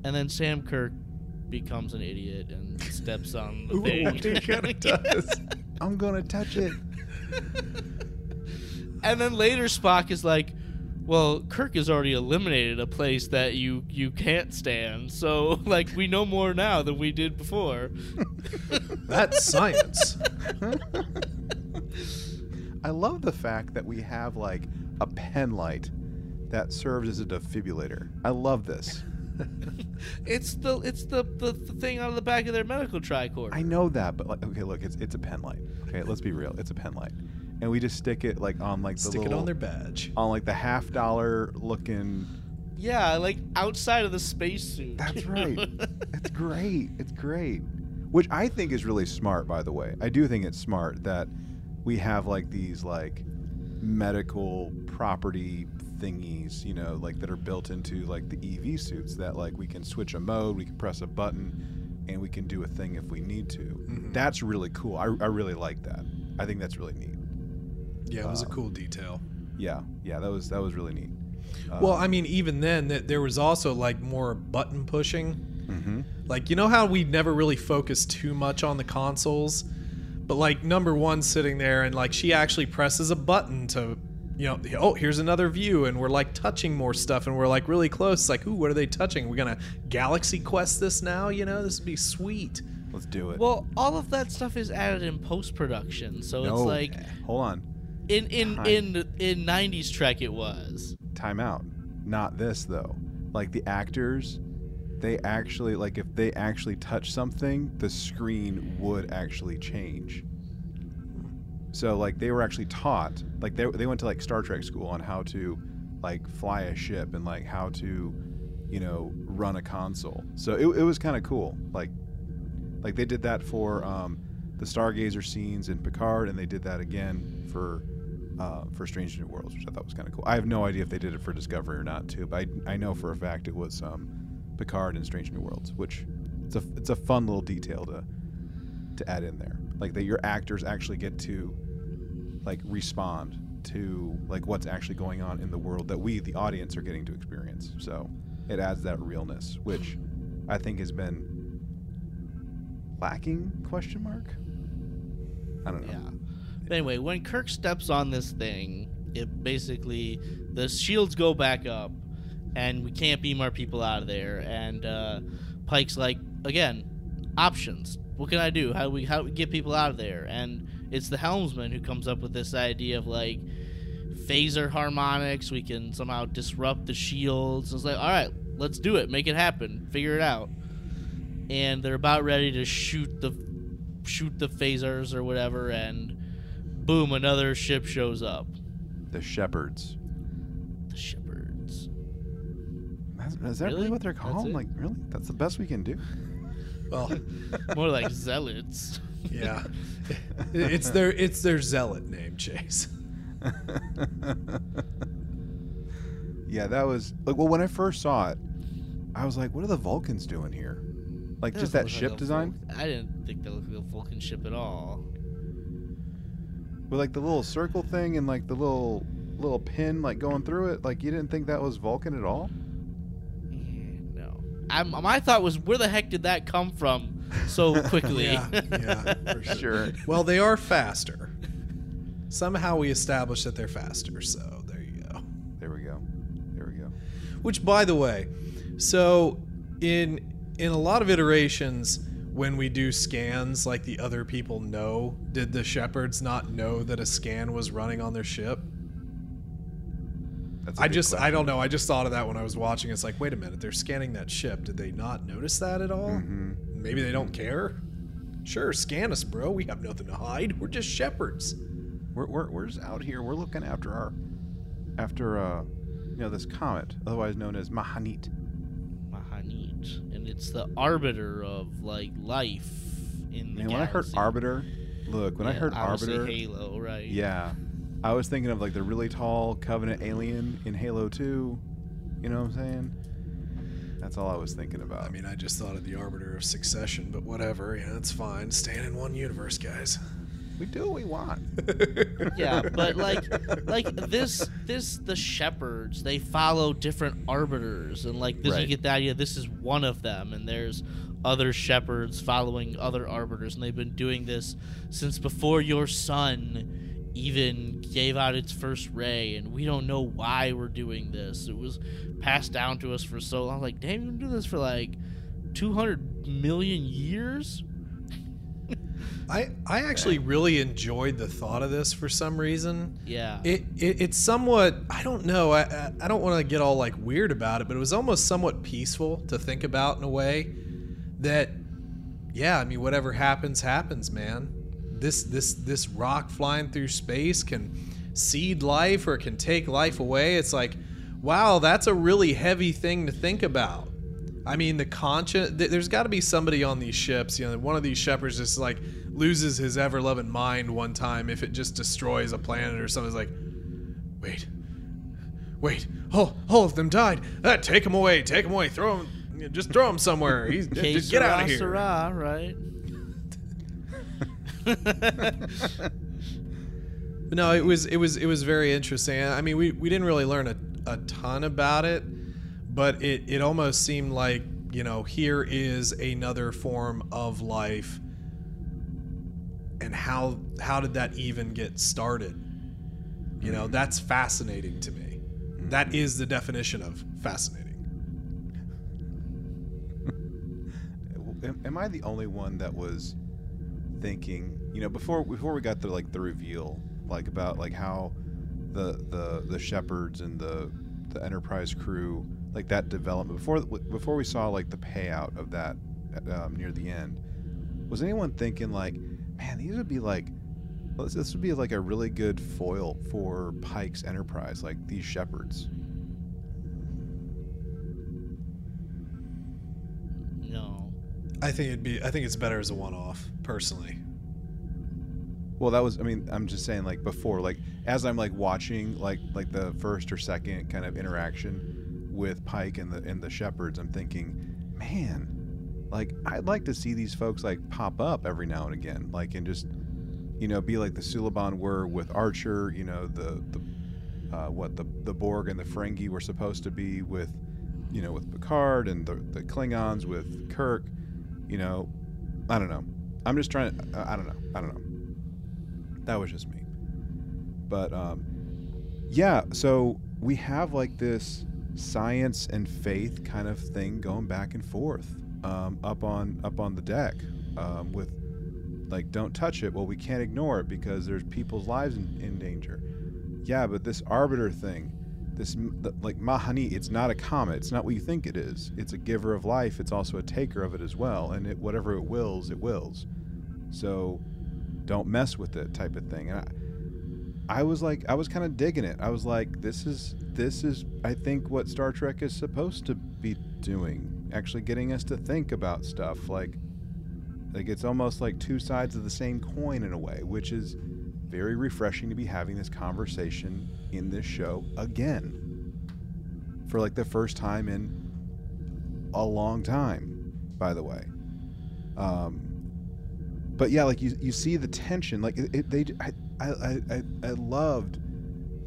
And then Sam Kirk becomes an idiot and steps on the Ooh, he kinda does. I'm gonna touch it. and then later Spock is like, "Well, Kirk has already eliminated a place that you you can't stand. So like we know more now than we did before." That's science. I love the fact that we have like a pen light that serves as a defibrillator. I love this. it's the it's the, the the thing on the back of their medical tricorder. I know that, but like, okay, look, it's it's a pen light. Okay, let's be real, it's a pen light, and we just stick it like on like the Stick it on their badge. on like the half dollar looking. Yeah, like outside of the spacesuit. That's right. it's great. It's great. Which I think is really smart, by the way. I do think it's smart that we have like these like medical property thingies, you know, like that are built into like the EV suits that like we can switch a mode, we can press a button, and we can do a thing if we need to. Mhm. That's really cool. I, I really like that. I think that's really neat. Yeah, it was a Um, cool detail. Yeah, yeah, that was that was really neat. Well, I mean, even then, th- there was also like more button pushing. hmm Like, you know how we never really focused too much on the consoles? But, like, number one sitting there, and, like, she actually presses a button to, you know, oh, here's another view, and we're, like, touching more stuff, and we're, like, really close. Like, ooh, what are they touching? We're going to Galaxy Quest this now? You know, this would be sweet. let's do it. well, all of that stuff is added in post production, so no, it's like hold on. In in Time. in in '90s Trek it was. time out. Not this though. Like the actors, they actually like if they actually touch something, the screen would actually change. So like they were actually taught, like they they went to like Star Trek school on how to like fly a ship and like how to, you know, run a console. So it, it was kind of cool. Like like they did that for um, the Stargazer scenes in Picard, and they did that again for uh, for Strange New Worlds, which I thought was kind of cool. I have no idea if they did it for Discovery or not, too, but I, I know for a fact it was um, Picard and Strange New Worlds, which it's a it's a fun little detail to to add in there, like that your actors actually get to like respond to like what's actually going on in the world that we the audience are getting to experience. So it adds that realness, which I think has been lacking? Question mark. I don't know. Yeah. But anyway, when Kirk steps on this thing, it basically the shields go back up, and we can't beam our people out of there. And uh, Pike's like, again, options. What can I do? How do we how do we get people out of there? And it's the helmsman who comes up with this idea of like phaser harmonics. We can somehow disrupt the shields. It's like, all right, let's do it. Make it happen. Figure it out. And they're about ready to shoot the shoot the phasers or whatever, and boom, another ship shows up. The shepherds. The shepherds. That's, is that really, Really? what they're called? Like, really? That's the best we can do. Well, More like zealots. yeah. it's their it's their zealot name, Chase. yeah, that was like. Well, when I first saw it, I was like, "What are the Vulcans doing here?" Like just that ship like design Vul- I didn't think that looked like a Vulcan ship at all. With like the little circle thing and like the little little pin like going through it. Like you didn't think that was Vulcan at all? Yeah, no. I'm, my thought was, where the heck did that come from so quickly? Yeah, yeah, for sure. Sure. Well, they are faster. Somehow we established that they're faster, so there you go. There we go. There we go. Which, by the way, so in in a lot of iterations, when we do scans, like the other people know, did the shepherds not know that a scan was running on their ship? I just, I don't know. I just thought of that when I was watching. It's like, wait a minute, they're scanning that ship. Did they not notice that at all? Mhm. Maybe they don't care. Sure, scan us, bro. We have nothing to hide. We're just shepherds. We're, we're, we're just out here. We're looking after our, after uh, you know, this comet, otherwise known as M'hanit. M'hanit. And it's the arbiter of, like, life in the Man, when I heard. Arbiter, look, when I heard Arbiter, Halo, right? yeah, I was thinking of like the really tall Covenant alien in Halo Two. You know what I'm saying? That's all I was thinking about. I mean, I just thought of the Arbiter of Succession, but whatever. Yeah, it's fine. Staying in one universe, guys. We do what we want. yeah, but like like this this the shepherds they follow different arbiters and like this Right. you get the idea this is one of them and there's other shepherds following other arbiters and they've been doing this since before your sun even gave out its first ray and we don't know why we're doing this it was passed down to us for so long like damn you've been doing this for like 200 million years I I actually really enjoyed the thought of this for some reason. yeah It, it it's somewhat I don't know I I, I don't want to get all like weird about it, but it was almost somewhat peaceful to think about in a way that yeah I mean whatever happens happens man. This this this rock flying through space can seed life or can take life away. It's like wow that's a really heavy thing to think about. I mean, the conscience. Th- there's got to be somebody on these ships. You know, one of these shepherds just like loses his ever loving mind one time if it just destroys a planet or something. It's like, wait, wait, all, all of them died. Uh, take him away, take him away, throw him, just throw him somewhere. He's just get out of here. sera, right? No, it was it was it was very interesting. I mean, we, we didn't really learn a, a ton about it, but it, it almost seemed like you know here is another form of life, and how how did that even get started? You know, that's fascinating to me. That is the definition of fascinating. am, I the only one that was thinking, you know, before before we got the like the reveal, like about like how the the the shepherds and the the Enterprise crew, like that development before before we saw like the payout of that um, near the end, was anyone thinking like, man, these would be like. This this would be like a really good foil for Pike's Enterprise, like these shepherds. no. I think it'd be I think it's better as a one off, personally. Well, that was. I mean, I'm just saying, like before, like as I'm like watching, like like the first or second kind of interaction with Pike and the and the shepherds, I'm thinking, man, like I'd like to see these folks like pop up every now and again, like and just, you know, be like the Suliban were with Archer, you know, the the uh, what the the Borg and the Ferengi were supposed to be with, you know, with Picard and the the Klingons with Kirk, you know, I don't know. I'm just trying to. I I don't know. I don't know. That was just me. But um, yeah, so we have like this science and faith kind of thing going back and forth um, up on up on the deck um, with like don't touch it. Well, we can't ignore it because there's people's lives in, in danger. Yeah, but this arbiter thing, this like Mahani, it's not a comet. It's not what you think it is. It's a giver of life. It's also a taker of it as well. And it whatever it wills, it wills. So don't mess with it type of thing. And I, I was like, I was kind of digging it. I was like, this is this is I think what Star Trek is supposed to be doing, actually getting us to think about stuff like like it's almost like two sides of the same coin in a way, which is very refreshing to be having this conversation in this show again for like the first time in a long time, by the way. Um, but yeah, like you, you see the tension. Like it, it, they, I, I, I, loved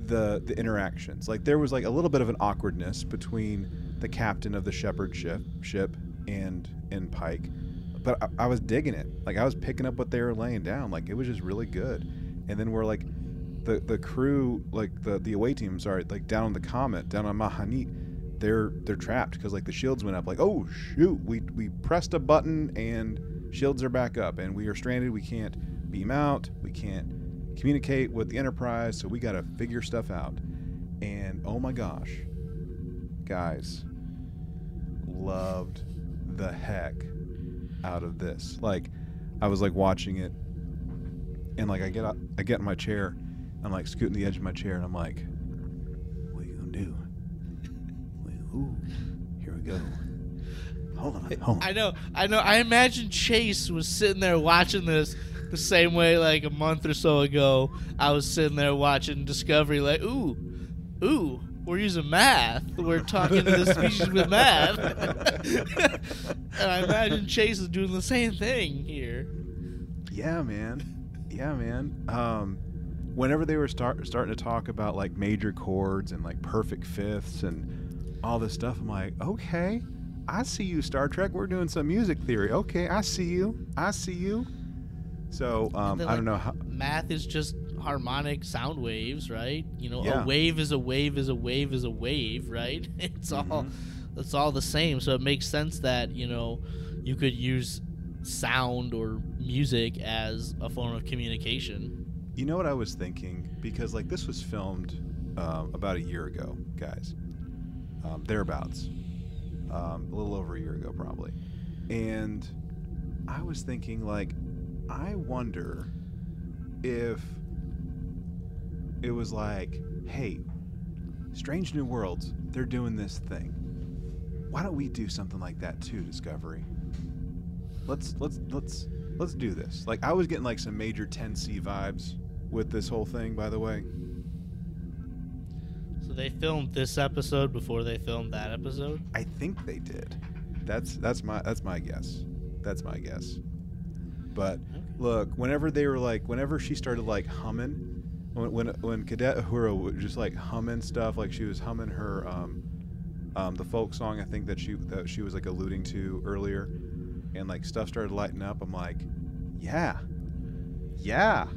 the the interactions. Like there was like a little bit of an awkwardness between the captain of the Shepherd ship ship and and Pike, but I, I was digging it. Like I was picking up what they were laying down. Like it was just really good. And then we're like, the the crew, like the the away team, sorry, like down on the Comet, down on M'hanit, they're they're trapped because like the shields went up. Like oh shoot, we we pressed a button and shields are back up, and we are stranded. We can't beam out. We can't communicate with the Enterprise, so we got to figure stuff out. And oh my gosh, guys, loved the heck out of this. Like, I was like watching it, and like I get up, I get in my chair, I'm like scooting the edge of my chair, and I'm like, "What are you gonna do?" Ooh, here we go. Hold on, hold on. I know, I know. I imagine Chase was sitting there watching this the same way like a month or so ago. I was sitting there watching Discovery, like, ooh, ooh, we're using math. We're talking to the species with math. and I imagine Chase is doing the same thing here. Yeah, man. Yeah, man. Um, whenever they were start starting to talk about like major chords and like perfect fifths and all this stuff, I'm like, okay, I see you, Star Trek. We're doing some music theory. Okay, I see you. I see you. So um, then, I don't know how. Math is just harmonic sound waves, right? You know, Yeah. a wave is a wave is a wave is a wave, right? It's all Mhm. it's all the same. So it makes sense that, you know, you could use sound or music as a form of communication. You know what I was thinking? Because like this was filmed um, about a year ago, guys, um, thereabouts, um, a little over a year ago probably, and I was thinking like, I wonder if it was like, hey, Strange New Worlds, they're doing this thing. Why don't we do something like that too, Discovery? Let's let's let's let's do this. Like I was getting like some major 10C vibes with this whole thing, by the way. So they filmed this episode before they filmed that episode. I think they did. That's that's my that's my guess. That's my guess. But look, whenever they were like, whenever she started like humming, when when, when Cadet Uhura was just like humming stuff, like she was humming her um, um, the folk song I think that she that she was like alluding to earlier, and like stuff started lighting up. I'm like, yeah, yeah,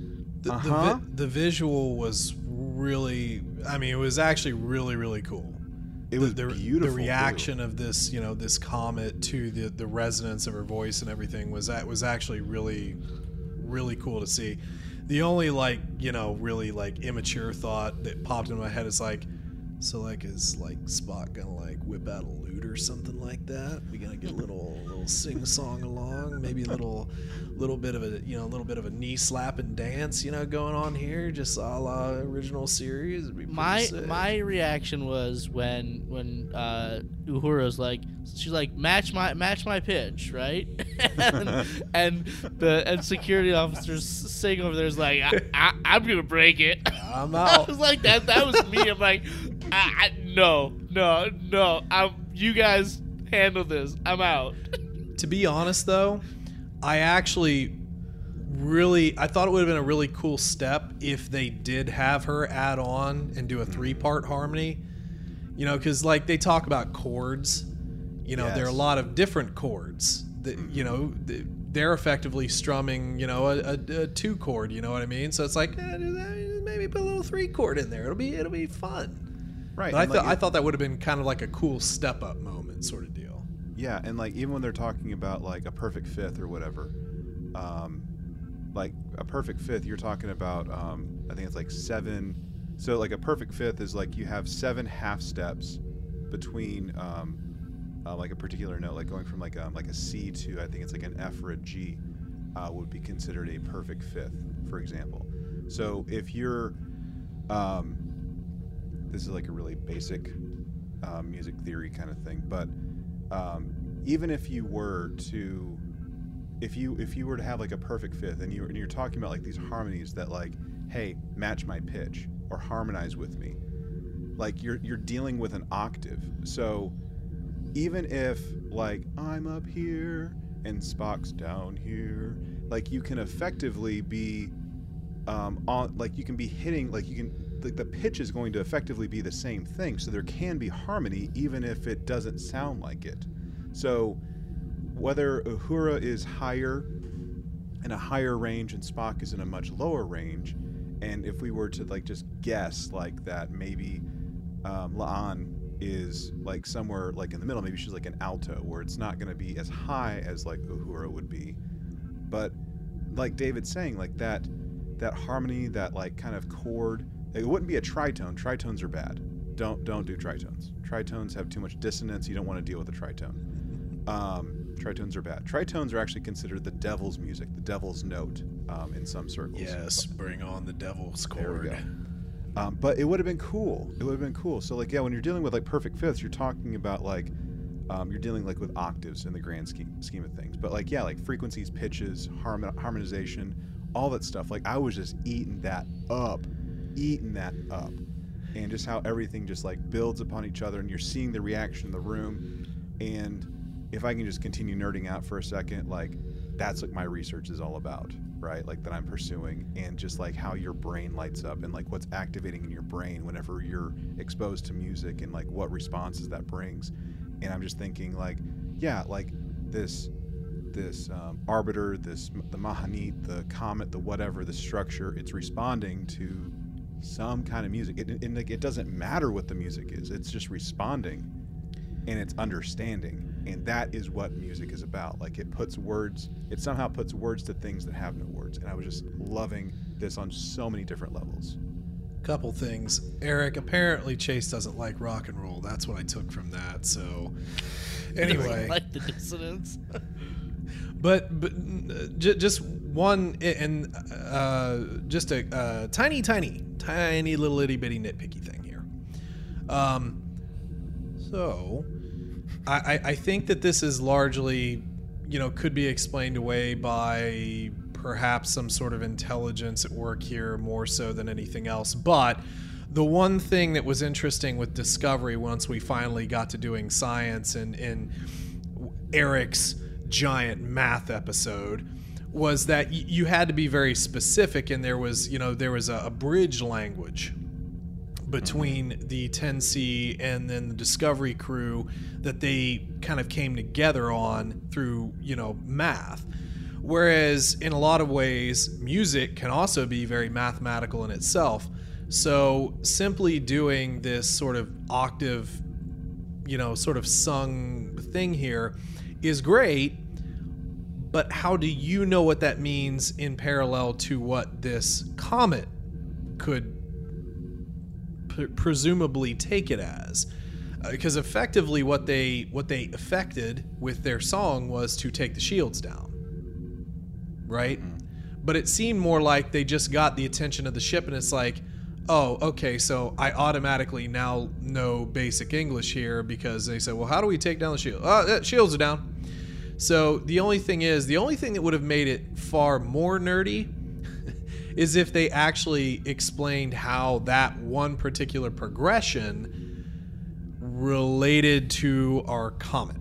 The, uh the, vi- the visual was really, I mean, it was actually really, really cool. It was the, beautiful. The too. reaction of this, you know, this comet to the the resonance of her voice and everything was that was actually really, really cool to see. The only like you know really like immature thought that popped into my head is like, so like is like Spock gonna like whip out a lute or something like that? We gonna get a little little sing song along, maybe a little little bit of a you know a little bit of a knee slap and dance you know going on here, just a la original series. My sick. my reaction was when when uh Uhura's like she's like match my match my pitch right and, and the and security officers sitting over there's like I, I, I'm gonna break it I'm I out. was like that that was me I'm like I, I, no no no. I'm you guys handle this. I'm out. To be honest though i actually really i thought it would have been a really cool step if they did have her add on and do a three part harmony. You know because like they talk about chords. You know there are a lot of different chords that you know they're effectively strumming you know a, a, a two chord you know what i mean? So it's like eh, maybe put a little three chord in there. It'll be it'll be fun right. but I, thought I thought that would have been kind of like a cool step up moment sort of deal Yeah, and like even when they're talking about like a perfect fifth or whatever, um, like a perfect fifth, you're talking about um, I think it's like seven. So like a perfect fifth is like you have seven half steps between um, uh, like a particular note, like going from like a, like a C to I think it's like an F or a G, uh, would be considered a perfect fifth, for example. So if you're, um, this is like a really basic uh, music theory kind of thing, but um, even if you were to if you if you were to have like a perfect fifth and you and you're talking about like these harmonies that like hey match my pitch or harmonize with me like you're you're dealing with an octave. So even if like i'm up here and spock's down here like you can effectively be um, on like you can be hitting like you can the, the pitch is going to effectively be the same thing so there can be harmony even if it doesn't sound like it. So whether uhura is higher in a higher range and spock is in a much lower range and if we were to like just guess like that maybe um, La'an is like somewhere like in the middle maybe she's like an alto where it's not going to be as high as like uhura would be. But like david's saying like that that harmony that like kind of chord it wouldn't be a tritone tritones are bad don't don't do tritones tritones have too much dissonance you don't want to deal with a tritone um, tritones are bad tritones are actually considered the devil's music the devil's note um, in some circles yes bring on the devil's there we chord go. Um, but it would have been cool. It would have been cool. So like yeah, when you're dealing with like perfect fifths, you're talking about like um, you're dealing like with octaves in the grand scheme scheme of things. But like yeah, like frequencies, pitches, harmon- harmonization, all that stuff. Like I was just eating that up, eating that up. and just how everything just like builds upon each other and you're seeing the reaction in the room. And if i can just continue nerding out for a second like that's what my research is all about right? Like that i'm pursuing and just like how your brain lights up and like what's activating in your brain whenever you're exposed to music and like what responses that brings. And i'm just thinking like yeah like this this um, arbiter this the M'hanit the comet the whatever the structure it's responding to some kind of music it, it, it doesn't matter what the music is it's just responding and it's understanding and that is what music is about like it puts words it somehow puts words to things that have no words and i was just loving this on so many different levels Couple things. Eric, apparently Chase doesn't like rock and roll. That's what I took from that. So, anyway. like the dissonance. but but uh, j- just one and uh, just a uh, tiny, tiny, tiny little itty bitty nitpicky thing here. Um, so I, I think that this is largely, you know, could be explained away by perhaps some sort of intelligence at work here more so than anything else. But the one thing that was interesting with Discovery once we finally got to doing science and in Eric's giant math episode was that y- you had to be very specific and there was you know there was a, a bridge language between the 10C and then the Discovery crew that they kind of came together on through, you know, math. Whereas in a lot of ways, music can also be very mathematical in itself. So simply doing this sort of octave, you know, sort of sung thing here is great. But how do you know what that means in parallel to what this comet could pre- presumably take it as? Uh, because effectively what they what they affected with their song was to take the shields down. Right? Mm-hmm. But it seemed more like they just got the attention of the ship and it's like oh okay so i automatically now know basic english here because they said well how do we take down the shield? Oh yeah, shields are down so the only thing is the only thing that would have made it far more nerdy is if they actually explained how that one particular progression related to our comet.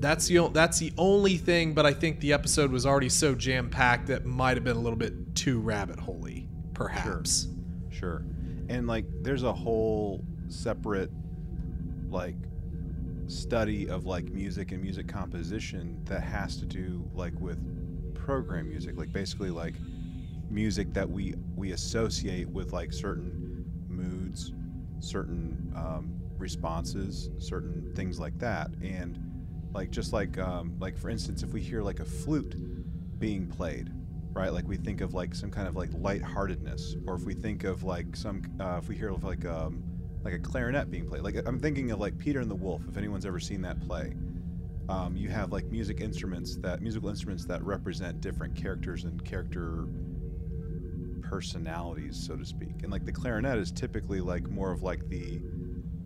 That's the that's the only thing, but I think the episode was already so jam packed that might have been a little bit too rabbit holey, perhaps. Sure. Sure. And like there's a whole separate like study of like music and music composition that has to do like with program music, like basically like music that we we associate with like certain moods, certain um, responses, certain things like that. And like just like um, like for instance, if we hear like a flute being played, right? Like we think of like some kind of like lightheartedness, or if we think of like some, uh, if we hear of like um, like a clarinet being played. Like I'm thinking of like Peter and the Wolf. If anyone's ever seen that play, um, you have like music instruments that musical instruments that represent different characters and character personalities, so to speak. And like the clarinet is typically like more of like the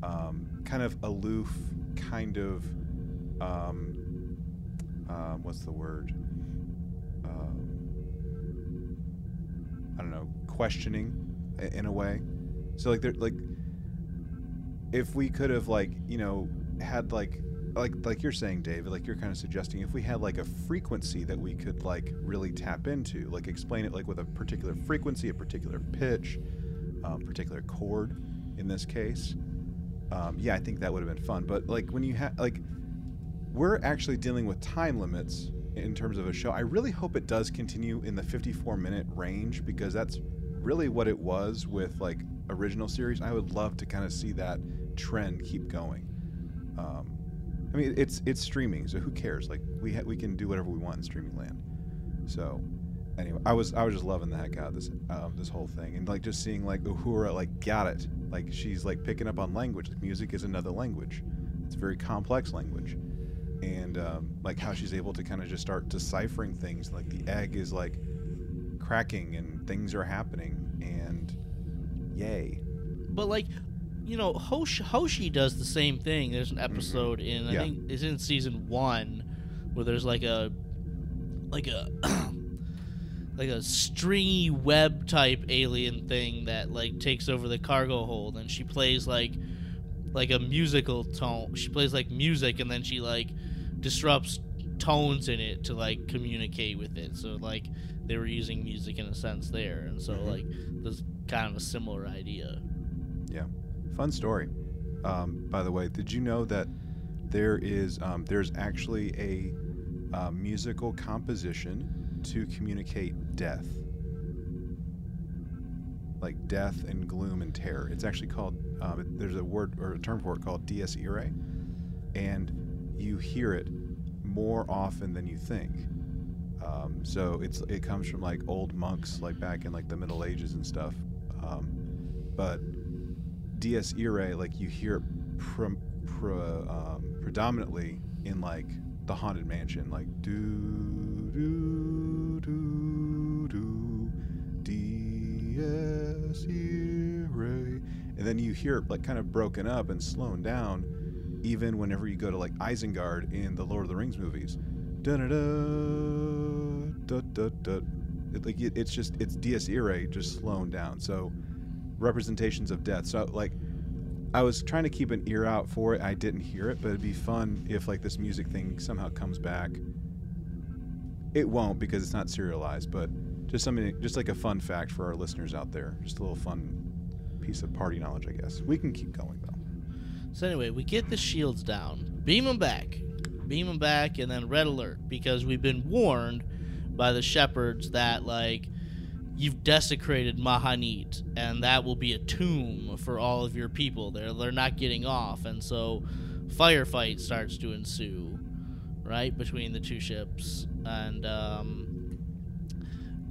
um, kind of aloof, kind of um, uh, what's the word? Um, I don't know, questioning in a way. So like they're like if we could have like you know had like like like you're saying david like you're kind of suggesting if we had like a frequency that we could like really tap into like explain it like with a particular frequency a particular pitch um, particular chord in this case um, yeah i think that would have been fun. But like when you have like we're actually dealing with time limits in terms of a show. I really hope it does continue in the 54 minute range because that's really what it was with like original series. I would love to kind of see that trend keep going um, I mean, it's it's streaming, so who cares? Like we ha- we can do whatever we want in streaming land. So anyway, I was I was just loving the heck out of this um, this whole thing, and like just seeing like Uhura like got it, like she's like picking up on language. Like, music is another language. It's a very complex language, and um, like how she's able to kind of just start deciphering things. Like the egg is like cracking, and things are happening, and yay. But like, you know, Hoshi, Hoshi does the same thing. There's an episode in I Yeah. think it's in season one where there's like a like a like a stringy web type alien thing that like takes over the cargo hold and she plays like like a musical tone she plays like music and then she like disrupts tones in it to like communicate with it so like they were using music in a sense there and so Mhm. like there's kind of a similar idea Yeah, fun story. Um, by the way, did you know that there is um, there's actually a uh, musical composition to communicate death, like death and gloom and terror. It's actually called um, there's a word or a term for it called dies irae, and you hear it more often than you think. Um, so it's it comes from like old monks, like back in like the Middle Ages and stuff. Um, but dies irae, like you hear it um, predominantly in like the haunted mansion, like do do do do dies irae, and then you hear it like kind of broken up and slowing down, even whenever you go to like Isengard in the Lord of the Rings movies. Da da da da da da. Like it, it's just it's dies irae just slowing down. So representations of death. So like I was trying to keep an ear out for it. I didn't hear it, but it'd be fun if like this music thing somehow comes back. It won't because it's not serialized, but just something just like a fun fact for our listeners out there. Just a little fun piece of party knowledge, I guess. We can keep going though. So anyway, we get the shields down, beam them back, beam them back, and then red alert because we've been warned by the shepherds that like you've desecrated M'hanit, and that will be a tomb for all of your people. They're they're not getting off, and so firefight starts to ensue, right between the two ships, and um,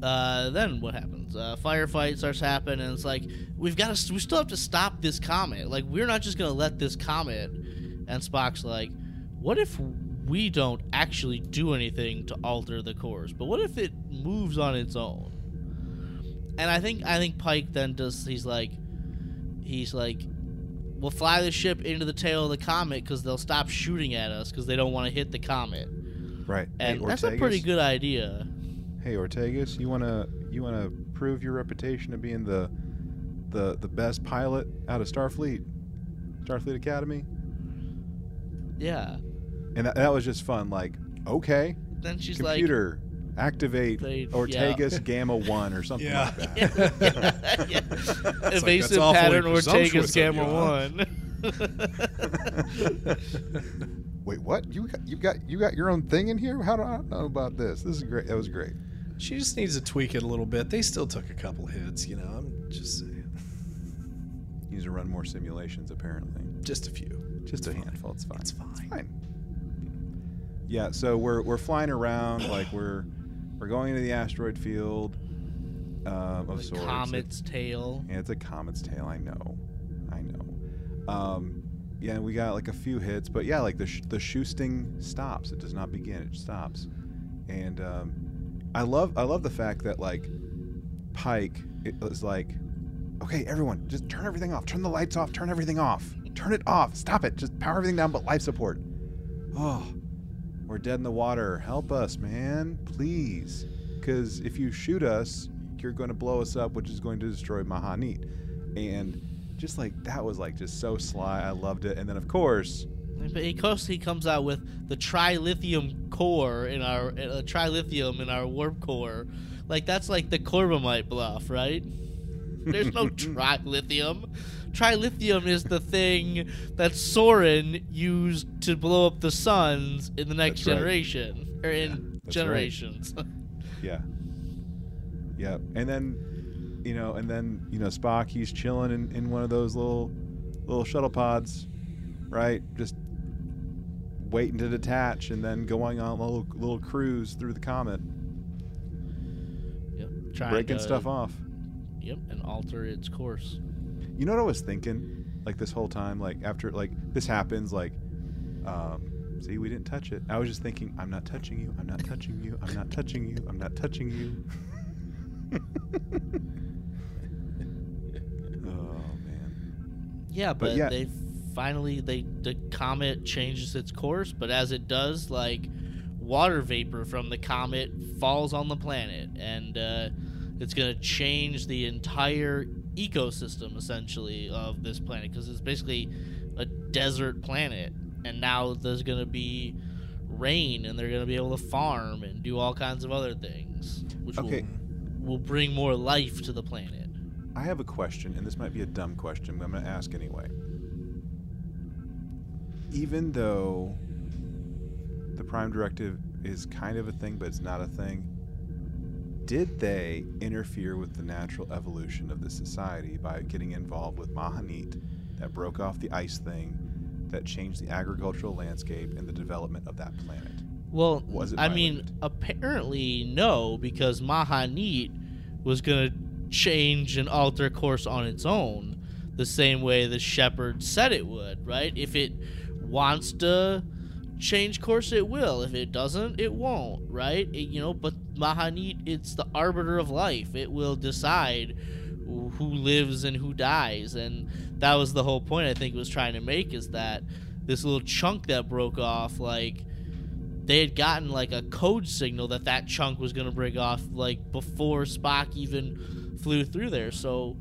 uh, then what happens? Uh, firefight starts happening, and it's like we've got to, we still have to stop this comet. Like we're not just gonna let this comet. And Spock's like, what if we don't actually do anything to alter the course, but what if it moves on its own? And I think I think Pike then does. He's like, he's like, we'll fly the ship into the tail of the comet because they'll stop shooting at us because they don't want to hit the comet. Right. And hey, that's a pretty good idea. Hey Ortegas, you wanna you wanna prove your reputation of being the the the best pilot out of Starfleet, Starfleet Academy, Yeah. and that, that was just fun. Like, okay, Then she's like computer, activate They- yeah. Ortegas Gamma One or something Yeah. like like, that. yeah. like, evasive that's awfully pattern presumptuous Ortega's of you, Gamma? One. Wait, what? You got, you got you got your own thing in here? How do I know about this? This is great. That was great. She just needs to tweak it a little bit. They still took a couple hits, you know. I'm just saying. Needs to run more simulations apparently. Just a few. Just a fine. handful. It's fine. It's fine. fine. Yeah, so we're we're flying around like we're we're going into the asteroid field um, of The sorts. comet's tail. Yeah, it's a comet's tail. I know, I know. Um, yeah, we got like a few hits, but yeah, like the sh- the shoosting stops. It does not begin. It stops, and um, I love I love the fact that like Pike it was like, okay, everyone, just turn everything off. Turn the lights off. Turn everything off. Turn it off. Stop it. Just power everything down, but life support. Oh, we're dead in the water. Help us, man, please. Because if you shoot us, you're going to blow us up, which is going to destroy M'hanit. And just like that was like just so sly. I loved it. And then of course, But he comes, he comes out with the trilithium core in our uh, trilithium in our warp core. Like that's like the Corbomite bluff, right? There's no trilithium. Trilithium is the thing that Soran used to blow up the suns in the next That's right. generation or in that's right. generations. yeah, yeah. And then, you know, and then you know Spock, he's chilling in, in one of those little little shuttle pods, right? Just waiting to detach, and then going on a little little cruise through the comet, yep, trying breaking to- stuff off. Yep, and alter its course. You know what I was thinking? Like this whole time, like after like this happens, like um see we didn't touch it. I was just thinking, I'm not touching you, I'm not touching you, I'm not touching you, I'm not touching you. oh man. Yeah, But but, yeah. they finally they the comet changes its course, but as it does, like water vapor from the comet falls on the planet, and uh, it's going to change the entire ecosystem essentially of this planet because it's basically a desert planet, and now there's going to be rain, and they're going to be able to farm and do all kinds of other things, which Okay. will, will bring more life to the planet. I have a question, and this might be a dumb question, but I'm going to ask anyway. Even though the Prime Directive is kind of a thing, but it's not a thing, did they interfere with the natural evolution of the society by getting involved with M'hanit that broke off the ice thing that changed the agricultural landscape and the development of that planet? Well, Was it I mean, apparently no, because M'hanit was gonna change and alter course on its own, the same way the shepherd said it would. Right? If it wants to change course, it will. If it doesn't, it won't. Right? It- you know, but M'hanit, it's the arbiter of life. It will decide who lives and who dies, and that was the whole point. I think was trying to make is that this little chunk that broke off, like they had gotten like a code signal that that chunk was going to break off like before Spock even flew through there. So,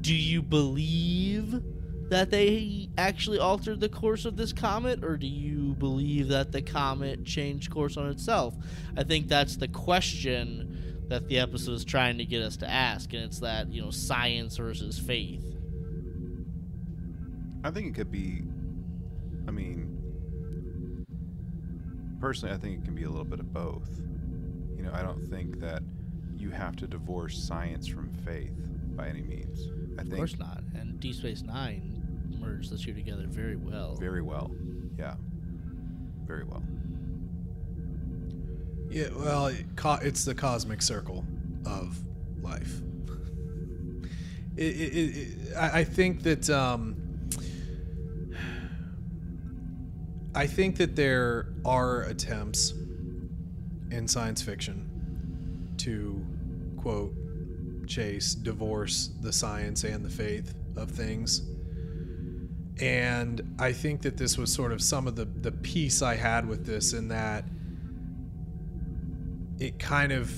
do you believe that they actually altered the course of this comet, or do you believe that the comet changed course on itself? I think that's the question that the episode is trying to get us to ask, and it's that you know science versus faith. I think it could be. I mean, personally, I think it can be a little bit of both. You know, I don't think that you have to divorce science from faith by any means. I Of think course not. And Deep Space Nine merged the two together very well. very well. Yeah, very well. Yeah, well, it co- it's the cosmic circle of life. It, it, it, it- I I think that um, I think that there are attempts in science fiction to quote chase divorce the science and the faith of things and i think that this was sort of some of the the piece i had with this in that it kind of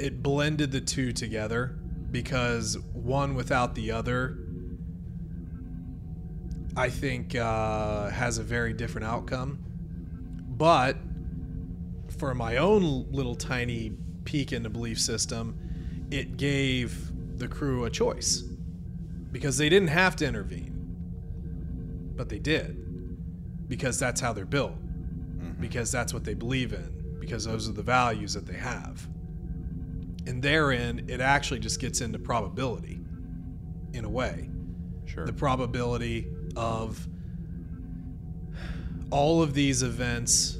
it blended the two together because one without the other i think uh, has a very different outcome. But for my own little tiny peek into belief system it gave the crew a choice because they didn't have to intervene but they did. Because that's how they're built. Mm-hmm. Because that's what they believe in. Because those are the values that they have. And therein it actually just gets into probability in a way. Sure. the probability of all of these events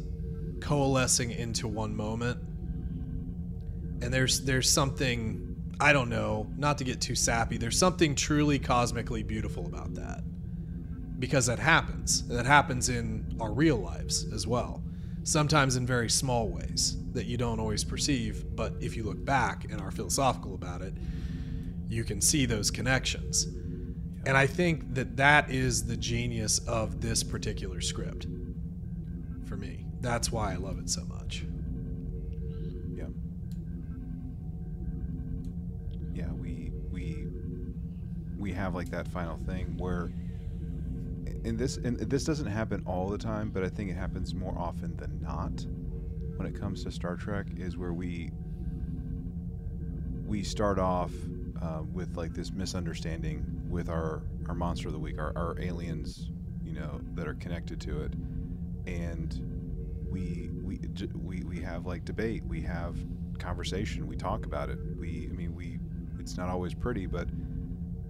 coalescing into one moment. And there's there's something i don't know not to get too sappy there's something truly cosmically beautiful about that because that happens that happens in our real lives as well sometimes in very small ways that you don't always perceive but if you look back and are philosophical about it you can see those connections and I think that that is the genius of this particular script for me. That's why I love it so much. Yeah. Yeah, we we we have like that final thing where and this and this doesn't happen all the time, but I think it happens more often than not when it comes to Star Trek is where we we start off uh, with like this misunderstanding with our our monster of the week, our, our aliens, you know, that are connected to it, and we we we we have like debate, we have conversation, we talk about it. We I mean we it's not always pretty, but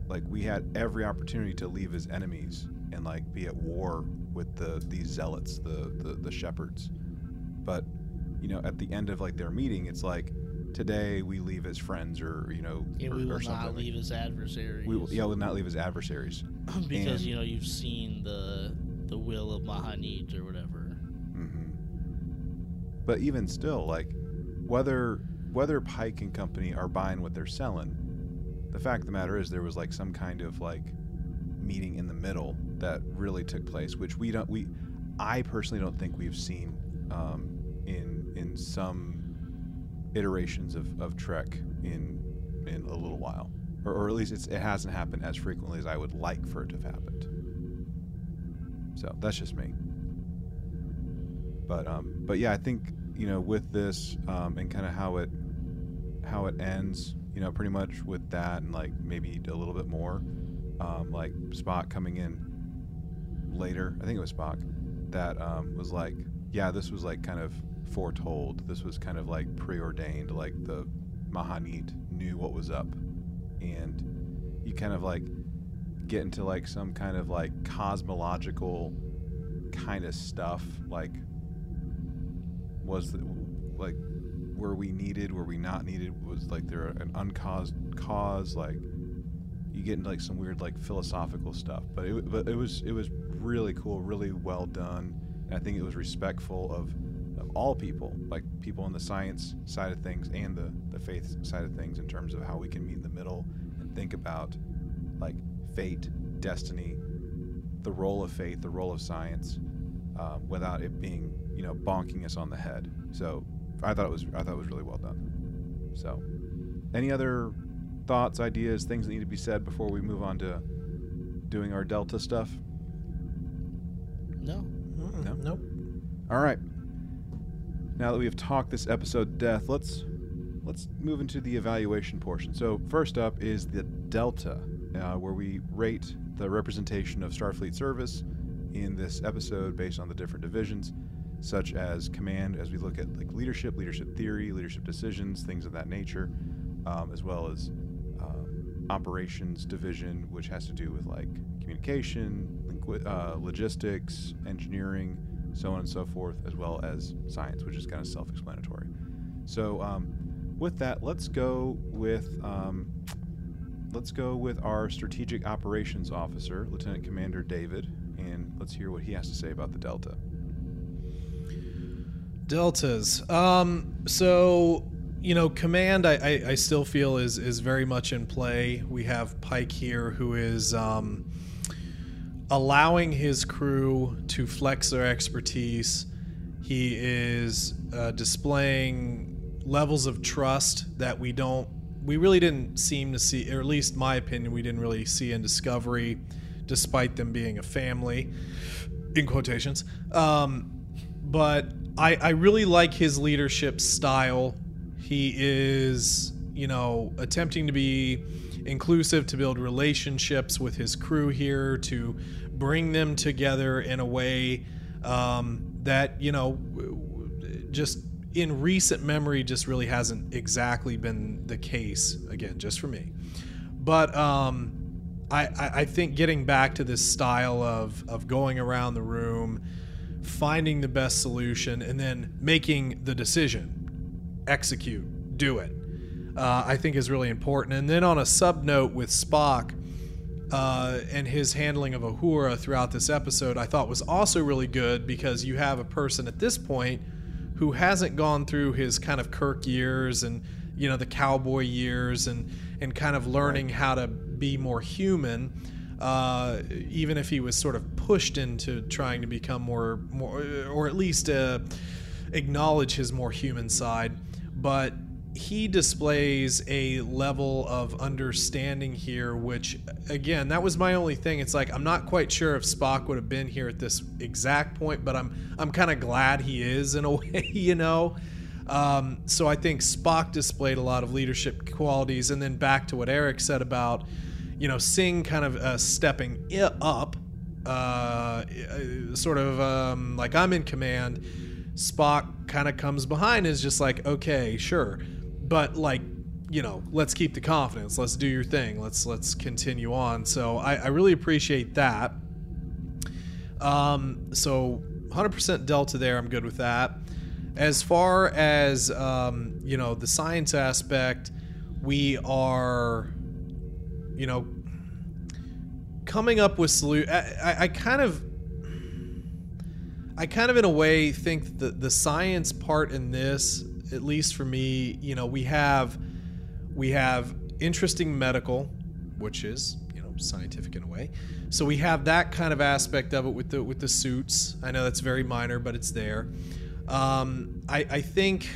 like we had every opportunity to leave as enemies and like be at war with the these zealots, the the, the shepherds. But you know, at the end of like their meeting, it's like today we leave as friends or you know And or, we or will something. not leave as adversaries. we will, yeah, we'll not leave as adversaries. because and- you know you've seen the the will of M'hanit or whatever. hmm But even still, like whether whether Pike and company are buying what they're selling, the fact of the matter is there was like some kind of like meeting in the middle that really took place, which we don't we I personally don't think we've seen um, in in some iterations of, of Trek in in a little while, or, or at least it hasn't happened as frequently as I would like for it to have happened. So that's just me. But um, but yeah, I think you know with this um, and kind of how it how it ends, you know, pretty much with that and like maybe a little bit more, um, like Spock coming in later. I think it was Spock that um, was like, yeah, this was like kind of foretold. This was kind of like preordained. Like the M'hanit knew what was up, and you kind of like get into like some kind of like cosmological kind of stuff. Like, was the, like were we needed? Were we not needed? Was like there an uncaused cause? Like you get into like some weird like philosophical stuff. But it but it was it was really cool, really well done. And I think it was respectful of of all people, like people on the science side of things and the the faith side of things, in terms of how we can meet in the middle and think about like fate, destiny, the role of faith, the role of science, um, without it being you know bonking us on the head. So I thought it was I thought it was really well done. So, any other thoughts, ideas, things that need to be said before we move on to doing our Delta stuff? No. No? Nope. All right. Now that we have talked this episode to death, let's let's move into the evaluation portion. So first up is the Delta, uh, where we rate the representation of Starfleet service in this episode based on the different divisions, such as command, as we look at like leadership, leadership theory, leadership decisions, things of that nature, um, as well as um, operations division, which has to do with like communication, uh, logistics, engineering, so on and so forth, as well as science, which is kind of self-explanatory. So, um, with that, let's go with um, let's go with our strategic operations officer, Lieutenant Commander David, and let's hear what he has to say about the Delta. Deltas. Um, so you know, command. I, I, I still feel is is very much in play. We have Pike here, who is um, allowing his crew to flex their expertise. He is uh, displaying levels of trust that we don't, we really didn't seem to see, or at least my opinion, we didn't really see in Discovery, despite them being a family, in quotations. Um, but I, I really like his leadership style. He is, you know, attempting to be inclusive, to build relationships with his crew here, to bring them together in a way um, that, you know, just in recent memory just really hasn't exactly been the case. Again, just for me. But um, I, I, think getting back to this style of, of going around the room, finding the best solution, and then making the decision, execute, do it, uh, I think is really important. And then on a sub note with Spock uh, and his handling of Uhura throughout this episode, I thought was also really good because you have a person at this point who hasn't gone through his kind of Kirk years and you know the cowboy years and and kind of learning how to be more human. Uh, even if he was sort of pushed into trying to become more, more, or at least uh, acknowledge his more human side, but he displays a level of understanding here, which, again, that was my only thing. It's like I'm not quite sure if Spock would have been here at this exact point, but I'm I'm kind of glad he is in a way, you know. Um, so I think Spock displayed a lot of leadership qualities, and then back to what Eric said about, you know, Singh kind of uh, stepping up, uh, sort of um, like I'm in command. Spock kind of comes behind, is just like, okay, sure, but like, you know, let's keep the confidence. Let's do your thing. Let's let's continue on. So I, I really appreciate that. Um, so 100% delta there. I'm good with that. As far as um, you know, the science aspect, we are, you know, coming up with solution. I, I, I kind of, I kind of in a way think that the science part in this, at least for me, you know, we have, we have interesting medical, which is you know scientific in a way. So we have that kind of aspect of it with the with the suits. I know that's very minor, but it's there. Um, I, I think.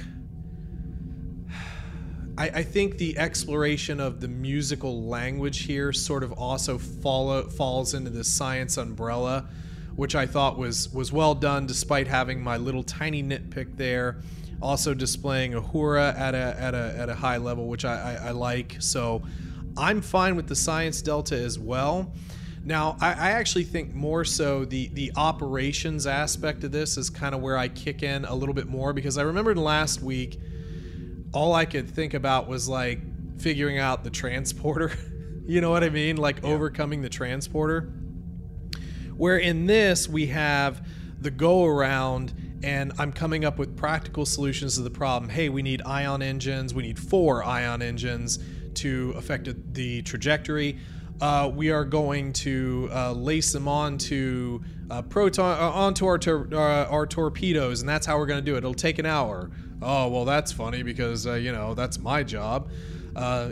I, I think the exploration of the musical language here sort of also follow, falls into the science umbrella, which I thought was was well done, despite having my little tiny nitpick there. Also displaying Uhura at a at a at a high level, which I, I, I like. So I'm fine with the science delta as well. Now, I, I, actually think more so the the operations aspect of this is kind of where I kick in a little bit more because I remembered last week all I could think about was like figuring out the transporter. you know what I mean? Like yeah. overcoming the transporter. Where in this we have the go around and I'm coming up with practical solutions to the problem. Hey, we need ion engines. We need four ion engines to affect the trajectory. Uh, we are going to uh, lace them onto uh, proton uh, onto our tor- uh, our torpedoes, and that's how we're going to do it. It'll take an hour. Oh well, that's funny because uh, you know that's my job.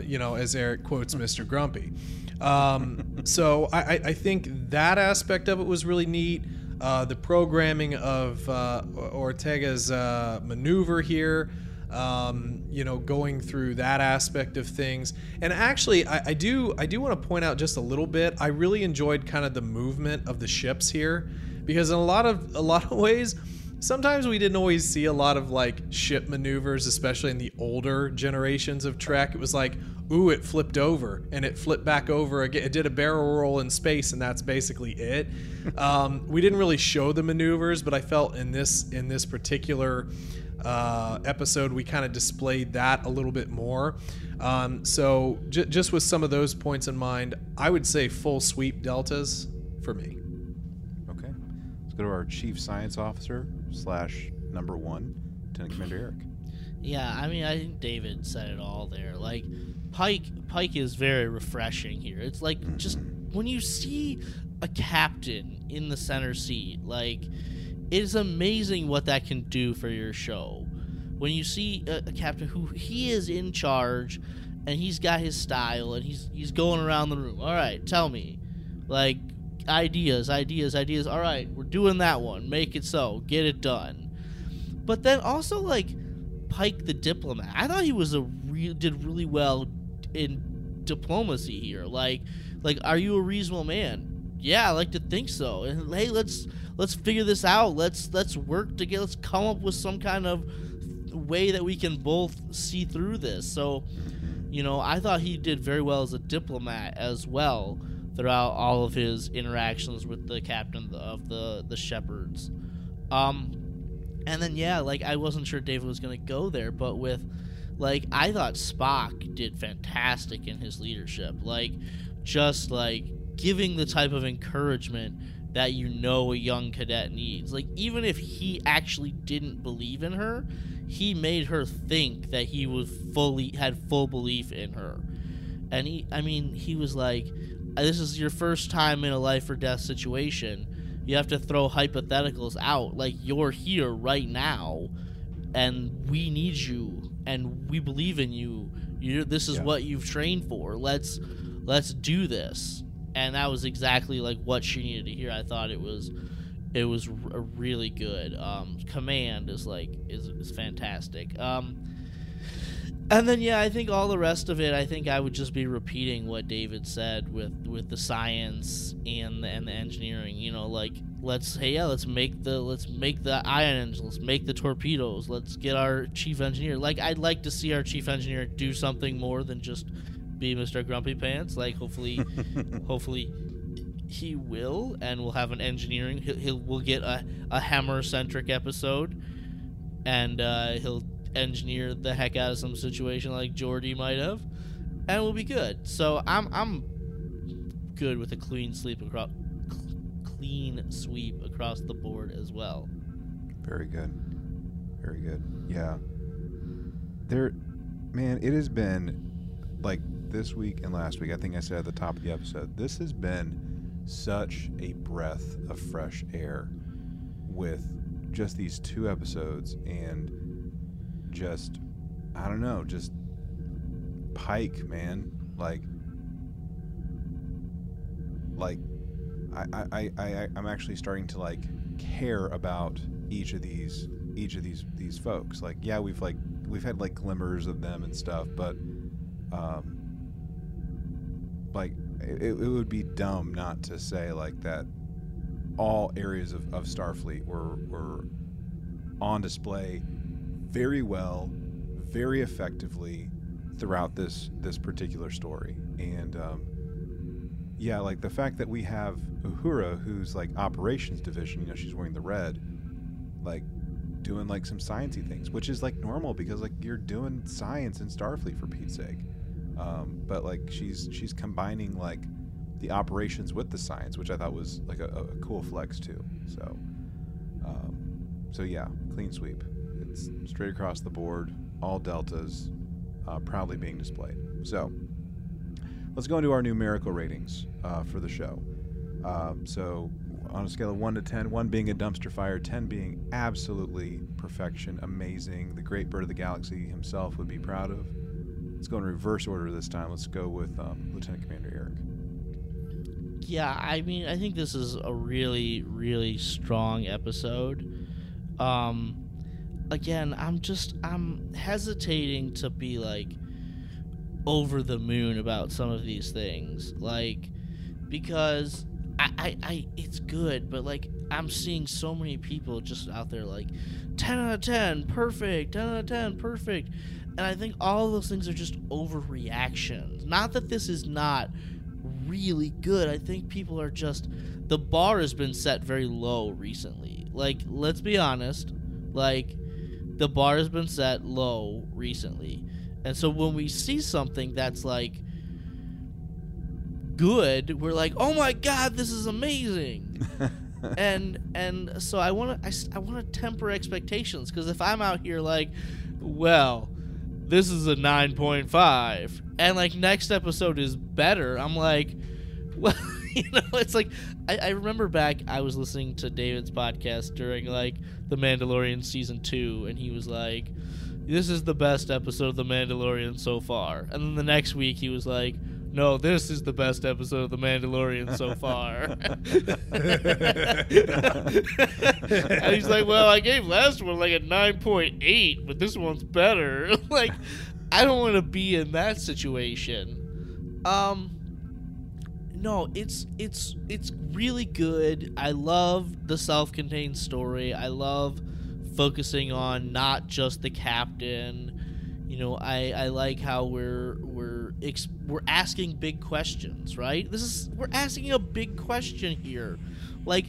you know, as Eric quotes Mr. Grumpy. Um, so I, I, think that aspect of it was really neat. Uh, the programming of uh, Ortega's uh, maneuver here um, you know, going through that aspect of things. And actually, I, I do I do want to point out just a little bit. I really enjoyed kind of the movement of the ships here, because in a lot of a lot of ways. Sometimes we didn't always see a lot of like ship maneuvers, especially in the older generations of Trek. It was like, ooh, it flipped over and it flipped back over again. It did a barrel roll in space, and that's basically it. um, we didn't really show the maneuvers, but I felt in this in this particular uh, episode, we kind of displayed that a little bit more. Um, so, j- just with some of those points in mind, I would say full sweep deltas for me. Okay. Let's go to our chief science officer slash number one, Lieutenant Commander Eric. Yeah, I mean, I think David said it all there. Like, Pike, Pike is very refreshing here. It's like mm-hmm. just when you see a captain in the center seat, like it is amazing what that can do for your show. When you see a, a captain who he is in charge and he's got his style and he's he's going around the room. All right, tell me. Like ideas, ideas, ideas. All right, we're doing that one. Make it so. Get it done. But then also like Pike the diplomat. I thought he was a real did really well in diplomacy here. Like like are you a reasonable man? Yeah, I like to think so. And hey, let's let's figure this out. Let's let's work together. Let's come up with some kind of way that we can both see through this. So, you know, I thought he did very well as a diplomat as well throughout all of his interactions with the captain of the the shepherds. Um, and then yeah, like I wasn't sure David was gonna go there, but with like I thought Spock did fantastic in his leadership. Like just like giving the type of encouragement that you know a young cadet needs. Like even if he actually didn't believe in her, he made her think that he was fully had full belief in her. And he I mean, he was like uh, this is your first time in a life or death situation. You have to throw hypotheticals out. Like you're here right now and we need you and we believe in you. You this is yeah. what you've trained for. Let's let's do this and that was exactly like what she needed to hear. I thought it was it was really good. Um, command is like is, is fantastic. Um, and then yeah, I think all the rest of it, I think I would just be repeating what David said with with the science and the, and the engineering. You know, like let's hey yeah, let's make the let's make the ion engines, let's make the torpedoes, let's get our chief engineer. Like I'd like to see our chief engineer do something more than just be Mr. Grumpy Pants. Like hopefully, hopefully he will, and we'll have an engineering. He'll, he'll we'll get a, a Hemmer centric episode, and uh, he'll engineer the heck out of some situation like Geordi might have, and we'll be good. So I'm I'm good with a clean sweep across clean sweep across the board as well. Very good, very good. Yeah, there, man. It has been like this week and last week, I think I said at the top of the episode, this has been such a breath of fresh air with just these two episodes and just I don't know, just Pike, man. Like like I, I, I, I'm actually starting to like care about each of these each of these these folks. Like, yeah, we've like we've had like glimmers of them and stuff, but um, like it, it would be dumb not to say like that all areas of, of Starfleet were were on display very well, very effectively throughout this this particular story. And um, yeah, like the fact that we have Uhura, who's like operations division, you know, she's wearing the red, like doing like some sciencey things, which is like normal because like you're doing science in Starfleet for Pete's sake. Um, but like she's she's combining like the operations with the science, which I thought was like a, a cool flex too. So, um, so yeah, clean sweep. Straight across the board, all deltas, uh, proudly being displayed. So, let's go into our numerical ratings uh, for the show. Um, so, on a scale of one to ten, one being a dumpster fire, ten being absolutely perfection, amazing, the great bird of the galaxy himself would be proud of. Let's go in reverse order this time. Let's go with um, Lieutenant Commander Eric. Yeah, I mean, I think this is a really, really strong episode. Um, again, I'm just I'm hesitating to be like over the moon about some of these things, like because I, I, I it's good, but like I'm seeing so many people just out there like 10 out of 10, perfect, 10 out of 10, perfect. And I think all of those things are just overreactions. Not that this is not really good. I think people are just the bar has been set very low recently. Like, let's be honest, like the bar has been set low recently. And so when we see something that's like good, we're like, "Oh my god, this is amazing." and and so I want to I, I want to temper expectations because if I'm out here like, well, this is a 9.5 and like next episode is better, I'm like, well, you know, it's like I, I remember back I was listening to David's podcast during like the Mandalorian season two, and he was like, "This is the best episode of the Mandalorian so far," and then the next week he was like no, this is the best episode of The Mandalorian so far. and he's like, well, I gave last one like a 9.8, but this one's better. like, I don't want to be in that situation. Um, no, it's it's it's really good. I love the self-contained story. I love focusing on not just the captain you know, I, I like how we're we're ex- we're asking big questions, right? This is we're asking a big question here. Like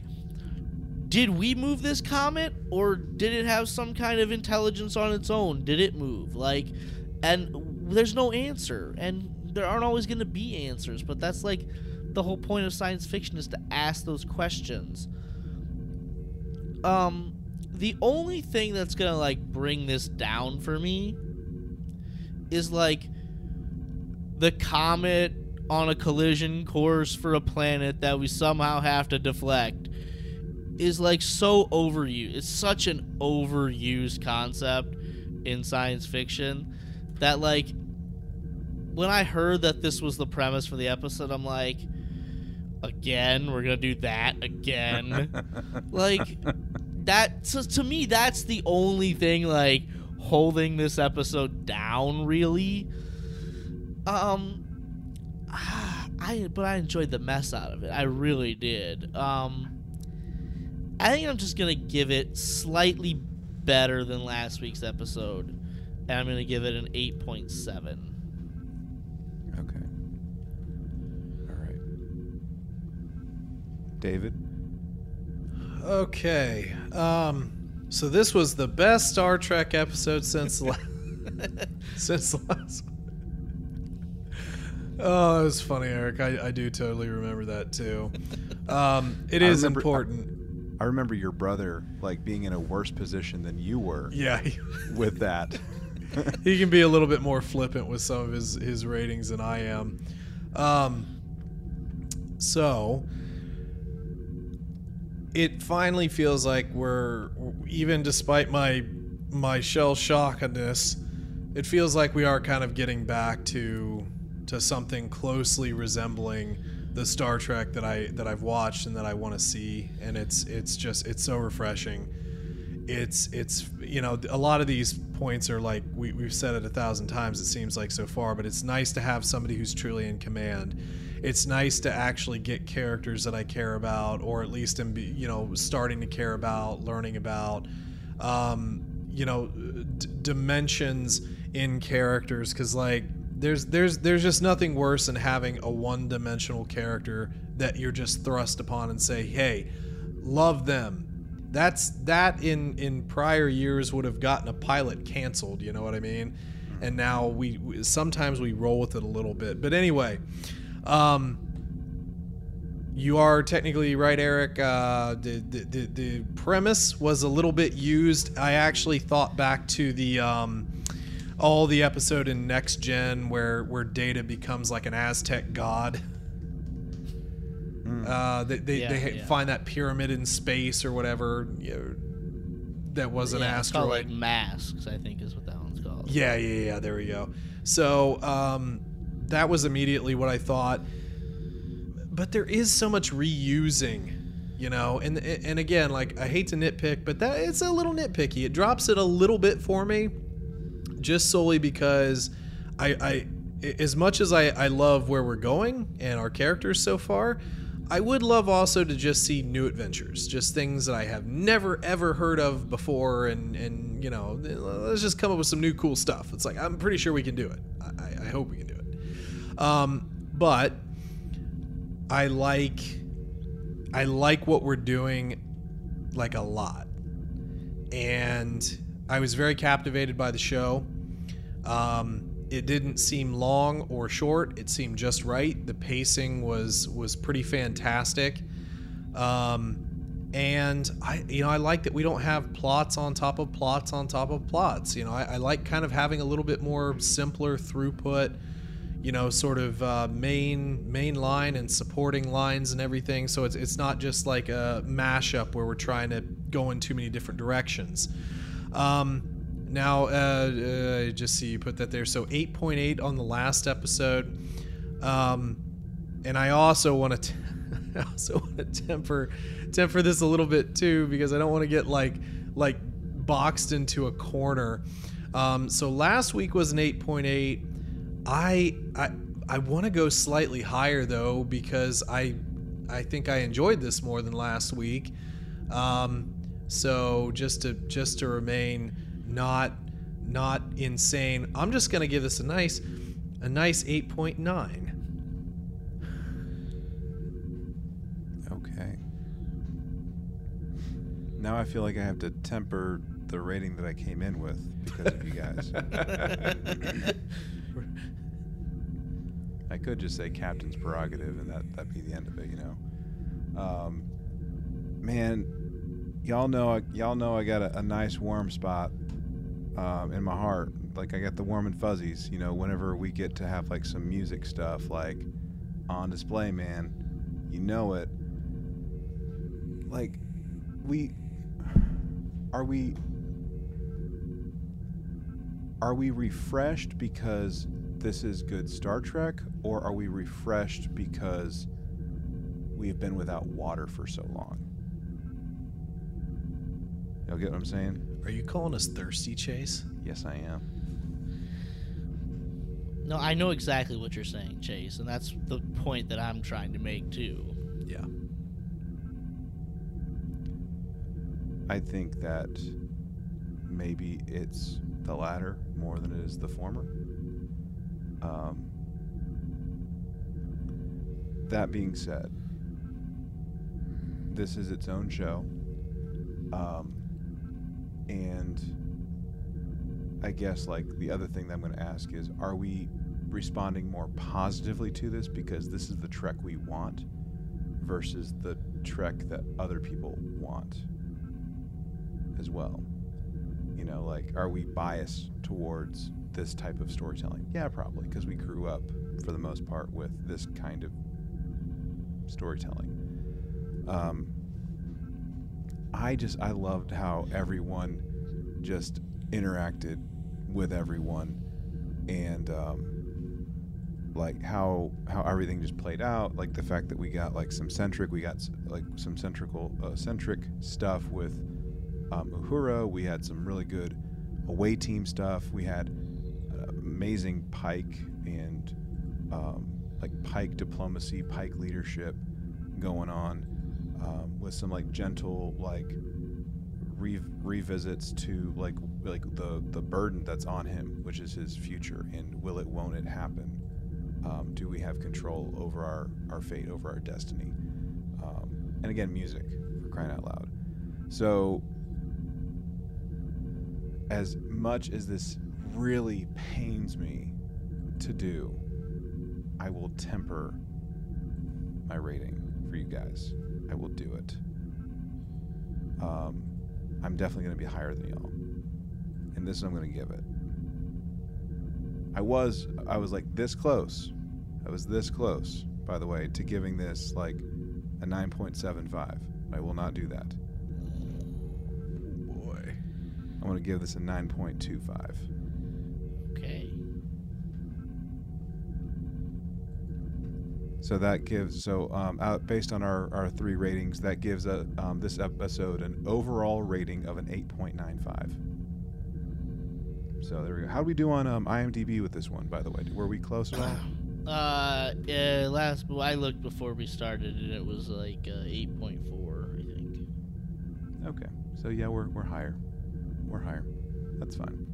did we move this comet or did it have some kind of intelligence on its own? Did it move? Like and there's no answer and there aren't always going to be answers, but that's like the whole point of science fiction is to ask those questions. Um the only thing that's to like bring this down for me is like the comet on a collision course for a planet that we somehow have to deflect is like so overused. It's such an overused concept in science fiction that like when I heard that this was the premise for the episode, I'm like, again, we're gonna do that again. like that so to me that's the only thing like holding this episode down really um i but i enjoyed the mess out of it i really did um i think i'm just gonna give it slightly better than last week's episode and i'm gonna give it an 8.7 Okay. David? Okay. Um so this was the best Star Trek episode since la- since last. Oh, it was funny, Eric. I, I do totally remember that too. Um, it I is remember- important. I remember your brother like being in a worse position than you were yeah, with that. he can be a little bit more flippant with some of his his ratings than I am. Um, so it finally feels like we're even despite my my shell shockedness, it feels like we are kind of getting back to to something closely resembling the Star Trek that I that I've watched and that I want to see, and it's it's just it's so refreshing. it's it's you know a lot of these points are like we, we've said it a thousand times it seems like so far but it's nice to have somebody who's truly in command it's nice to actually get characters that i care about or at least am you know starting to care about learning about um, you know d- dimensions in characters. Because like there's there's there's just nothing worse than having a one-dimensional character that you're just thrust upon and say hey love them. That's that in in prior years would have gotten a pilot canceled you know what i mean? And now we, we sometimes we roll with it a little bit. But anyway um you are technically right eric uh the, the the the premise was a little bit used i actually thought back to the um all the episode in next gen where where data becomes like an aztec god uh, they they, Yeah, they yeah. find that pyramid in space or whatever. You know, that was an yeah, it's called asteroid. like masks, I think is what that one's called. yeah, yeah, yeah. There we go. So um, that was immediately what I thought. But there is so much reusing, you know. And and again, like I hate to nitpick, but that it's a little nitpicky. It drops it a little bit for me, just solely because I I as much as I, I love where we're going and our characters so far, I would love also to just see new adventures, just things that I have never ever heard of before, and and you know, let's just come up with some new cool stuff. It's like I'm pretty sure we can do it. I, I- I hope we can do it. Um, but I like I like what we're doing like a lot, and I was very captivated by the show. Um, it didn't seem long or short. It seemed just right. The pacing was was pretty fantastic. Um, and I, you know, I like that we don't have plots on top of plots on top of plots. You know, I, I like kind of having a little bit more simpler throughput. You know, sort of uh, main main line and supporting lines and everything. So it's it's not just like a mashup where we're trying to go in too many different directions. Um, now, uh, uh, just see you put that there. So 8.8 on the last episode. Um, and I also want to, I also want to temper, temper this a little bit too because I don't want to get like, like boxed into a corner. Um, so last week was an 8.8. I, I, I want to go slightly higher though because I, I think I enjoyed this more than last week. Um, so just to just to remain not not insane, I'm just gonna give this a nice a nice 8.9. Okay. Now I feel like I have to temper the rating that I came in with because of you guys. I could just say captain's prerogative and that that'd be the end of it, you know. Um, man, y'all know y'all know I got a, a nice warm spot um, in my heart. Like I got the warm and fuzzies, you know. Whenever we get to have like some music stuff like on display, man, you know it. Like we are we are we refreshed because this is good Star Trek, or are we refreshed because we have been without water for so long? Y'all get what I'm saying? Are you calling us thirsty, Chase? Yes, I am. No, I know exactly what you're saying, Chase, and that's the point that I'm trying to make too. Yeah. I think that maybe it's the latter more than it is the former. Um, that being said, this is its own show. Um, and I guess, like, the other thing that I'm going to ask is are we responding more positively to this because this is the Trek we want versus the Trek that other people want? as well. You know, like, are we biased towards this type of storytelling? Yeah, probably, because we grew up, for the most part, with this kind of storytelling. Um, I just, I loved how everyone just interacted with everyone and, um, like how how everything just played out like the fact that we got like some centric we got like some centrical uh, centric stuff with um, Uhura. We had some really good away team stuff. We had amazing Pike and um, like Pike diplomacy, Pike leadership going on um, with some like gentle like re- revisits to like like the the burden that's on him, which is his future, and will it, won't it happen? Um, do we have control over our our fate, over our destiny? Um, and again, music for crying out loud. So, as much as this really pains me to do, I will temper my rating for you guys. I will do it. Um, I'm definitely going to be higher than y'all, and this is what I'm going to give it. I was I was like this close. I was this close, by the way, to giving this like a 9.75. I will not do that. Boy. I'm going to give this a 9.25. So that gives so um, out, based on our, our three ratings, that gives a, um, this episode an overall rating of an 8.95. So there we go. How do we do on um, IMDb with this one? By the way, were we close at all? Uh, yeah, last I looked before we started, and it was like uh, eight point four, I think. Okay. So yeah, we're we're higher. We're higher. That's fine.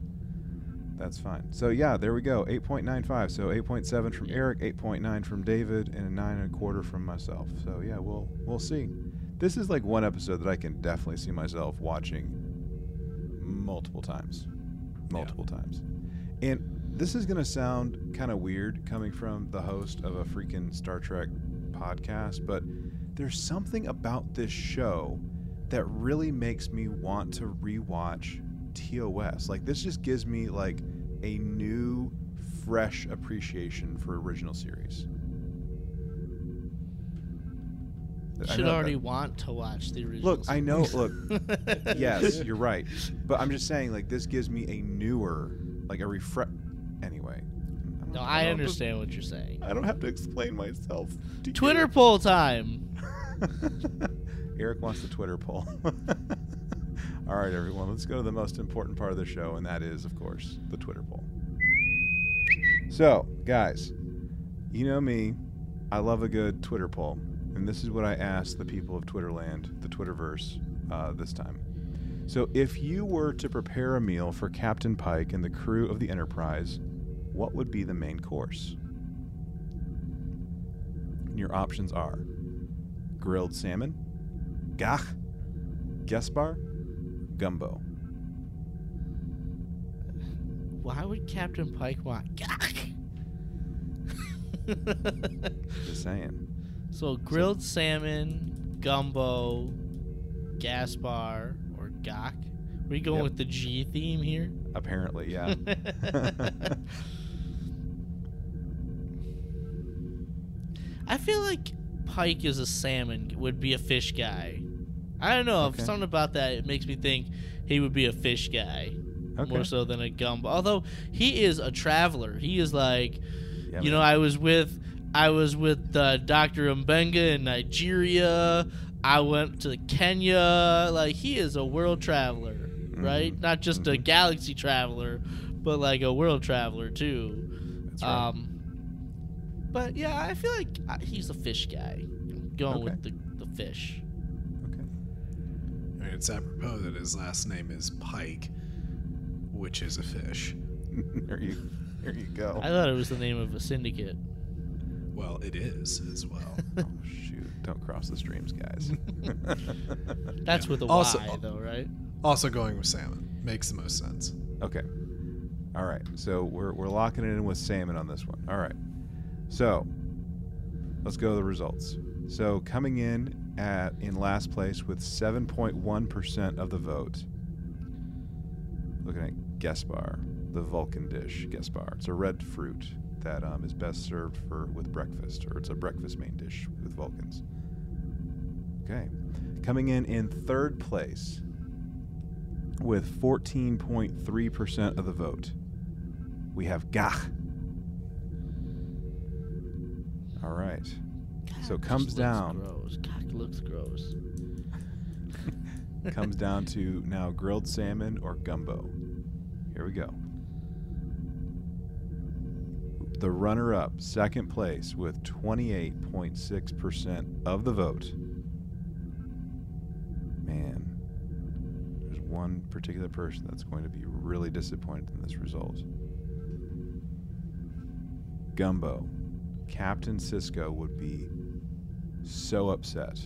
That's fine. So yeah, there we go. 8.95. So 8.7 from Eric, 8.9 from David, and a nine and a quarter from myself. So yeah, we'll we'll see. This is like one episode that I can definitely see myself watching multiple times, multiple times. And this is gonna sound kind of weird coming from the host of a freaking Star Trek podcast, but there's something about this show that really makes me want to rewatch TOS. Like this just gives me like a new fresh appreciation for original series. You I should know- uh, already want to watch the original. Look, I know- look, yes, you're right. But I'm just saying like this gives me a newer like a refresh anyway. don't- no, I have to- understand what you're saying. I don't have to explain myself. to you. Twitter poll time. Eric wants the Twitter poll. All right, everyone, let's go to the most important part of the show, and that is, of course, the Twitter poll. So, guys, you know me, I love a good Twitter poll, and this is what I asked the people of Twitterland, the Twitterverse, uh, this time. So, if you were to prepare a meal for Captain Pike and the crew of the Enterprise, what would be the main course? And your options are grilled salmon, gagh, Gespar, gumbo. Why would Captain Pike want? Just saying. so grilled salmon, gumbo, Gespar, or Gagh. Are we going Yep. with the G theme here? Apparently, yeah. I feel like Pike is a salmon, would be a fish guy. I don't know. Okay. Something about that it makes me think he would be a fish guy Okay. more so than a gumbo. Although he is a traveler, he is like, Yeah, you man. know, I was with, I was with uh, Doctor Mbenga in Nigeria. I went to Kenya. Like he is a world traveler, right? Mhm. Not just a Mhm. galaxy traveler, but like a world traveler too. That's right. Um, but yeah, I feel like uh, he's a fish guy. I'm going with the, the fish. Okay. It's apropos that his last name is Pike, which is a fish. there you, there you go. I thought it was the name of a syndicate. Well, it is as well. oh shoot! Don't cross the streams, guys. That's Yeah. with a Y Also- though, right? also going with salmon makes the most sense. okay. All right. So we're we're locking it in with salmon on this one. All right. So let's go to the results. So coming in at in last place with 7.1% of the vote. Looking at Gespar, the Vulcan dish Gespar. It's a red fruit that um, is best served for with breakfast, or it's a breakfast main dish with Vulcans. Okay, coming in in third place with 14.3% of the vote, we have Gagh. All right. So comes down. Gross. Looks gross. comes down to now grilled salmon or gumbo. Here we go. The runner up, second place, with 28.6% of the vote. Man, there's one particular person that's going to be really disappointed in this result. Gumbo. Captain Sisko would be so upset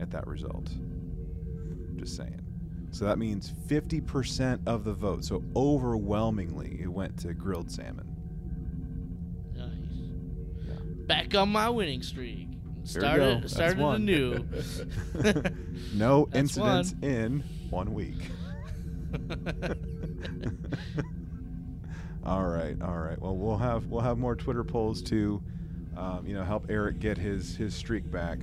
at that result. Just saying. So that means 50% of the vote. So overwhelmingly, it went to grilled salmon. Nice. Yeah. Back on my winning streak. There we go. Started started anew. no That's incidents one. in one week. all right, all right. Well, we'll have we'll have more Twitter polls to, um, you know, help Eric get his his streak back.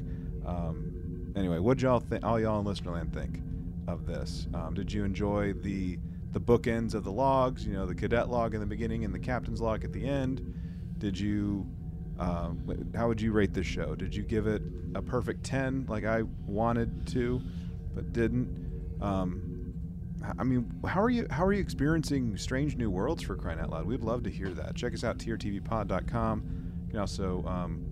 Um, anyway, what y'all think? All y'all in Listenerland think of this? Um, did you enjoy the the bookends of the logs? You know, the cadet log in the beginning and the captain's log at the end. Did you? Um, how would you rate this show? Did you give it a perfect ten, like I wanted to, but didn't? Um, I mean, how are you? How are you experiencing Strange New Worlds for crying out loud? We'd love to hear that. Check us out trtvpod.com. You can also um,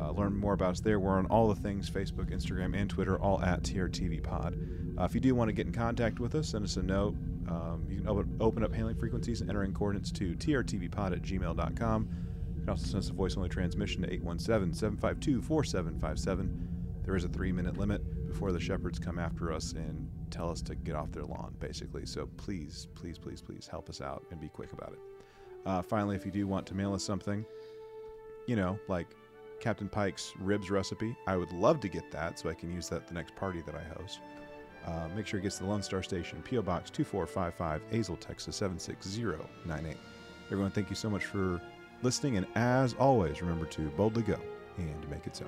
uh, learn more about us there. We're on all the things: Facebook, Instagram, and Twitter, all at TRTVPod. Uh, if you do want to get in contact with us, send us a note. Um, you can open, open up hailing frequencies and enter in coordinates to trtvpod at gmail.com. You can also send us a voice only transmission to 817 752 4757. There is a three minute limit before the shepherds come after us and tell us to get off their lawn, basically. So please, please, please, please help us out and be quick about it. Uh, finally, if you do want to mail us something, you know, like Captain Pike's ribs recipe, I would love to get that so I can use that the next party that I host. Uh, make sure it gets to the Lone Star Station, P.O. Box 2455, Azle, Texas 76098. Everyone, thank you so much for listening, and as always, remember to boldly go and make it so.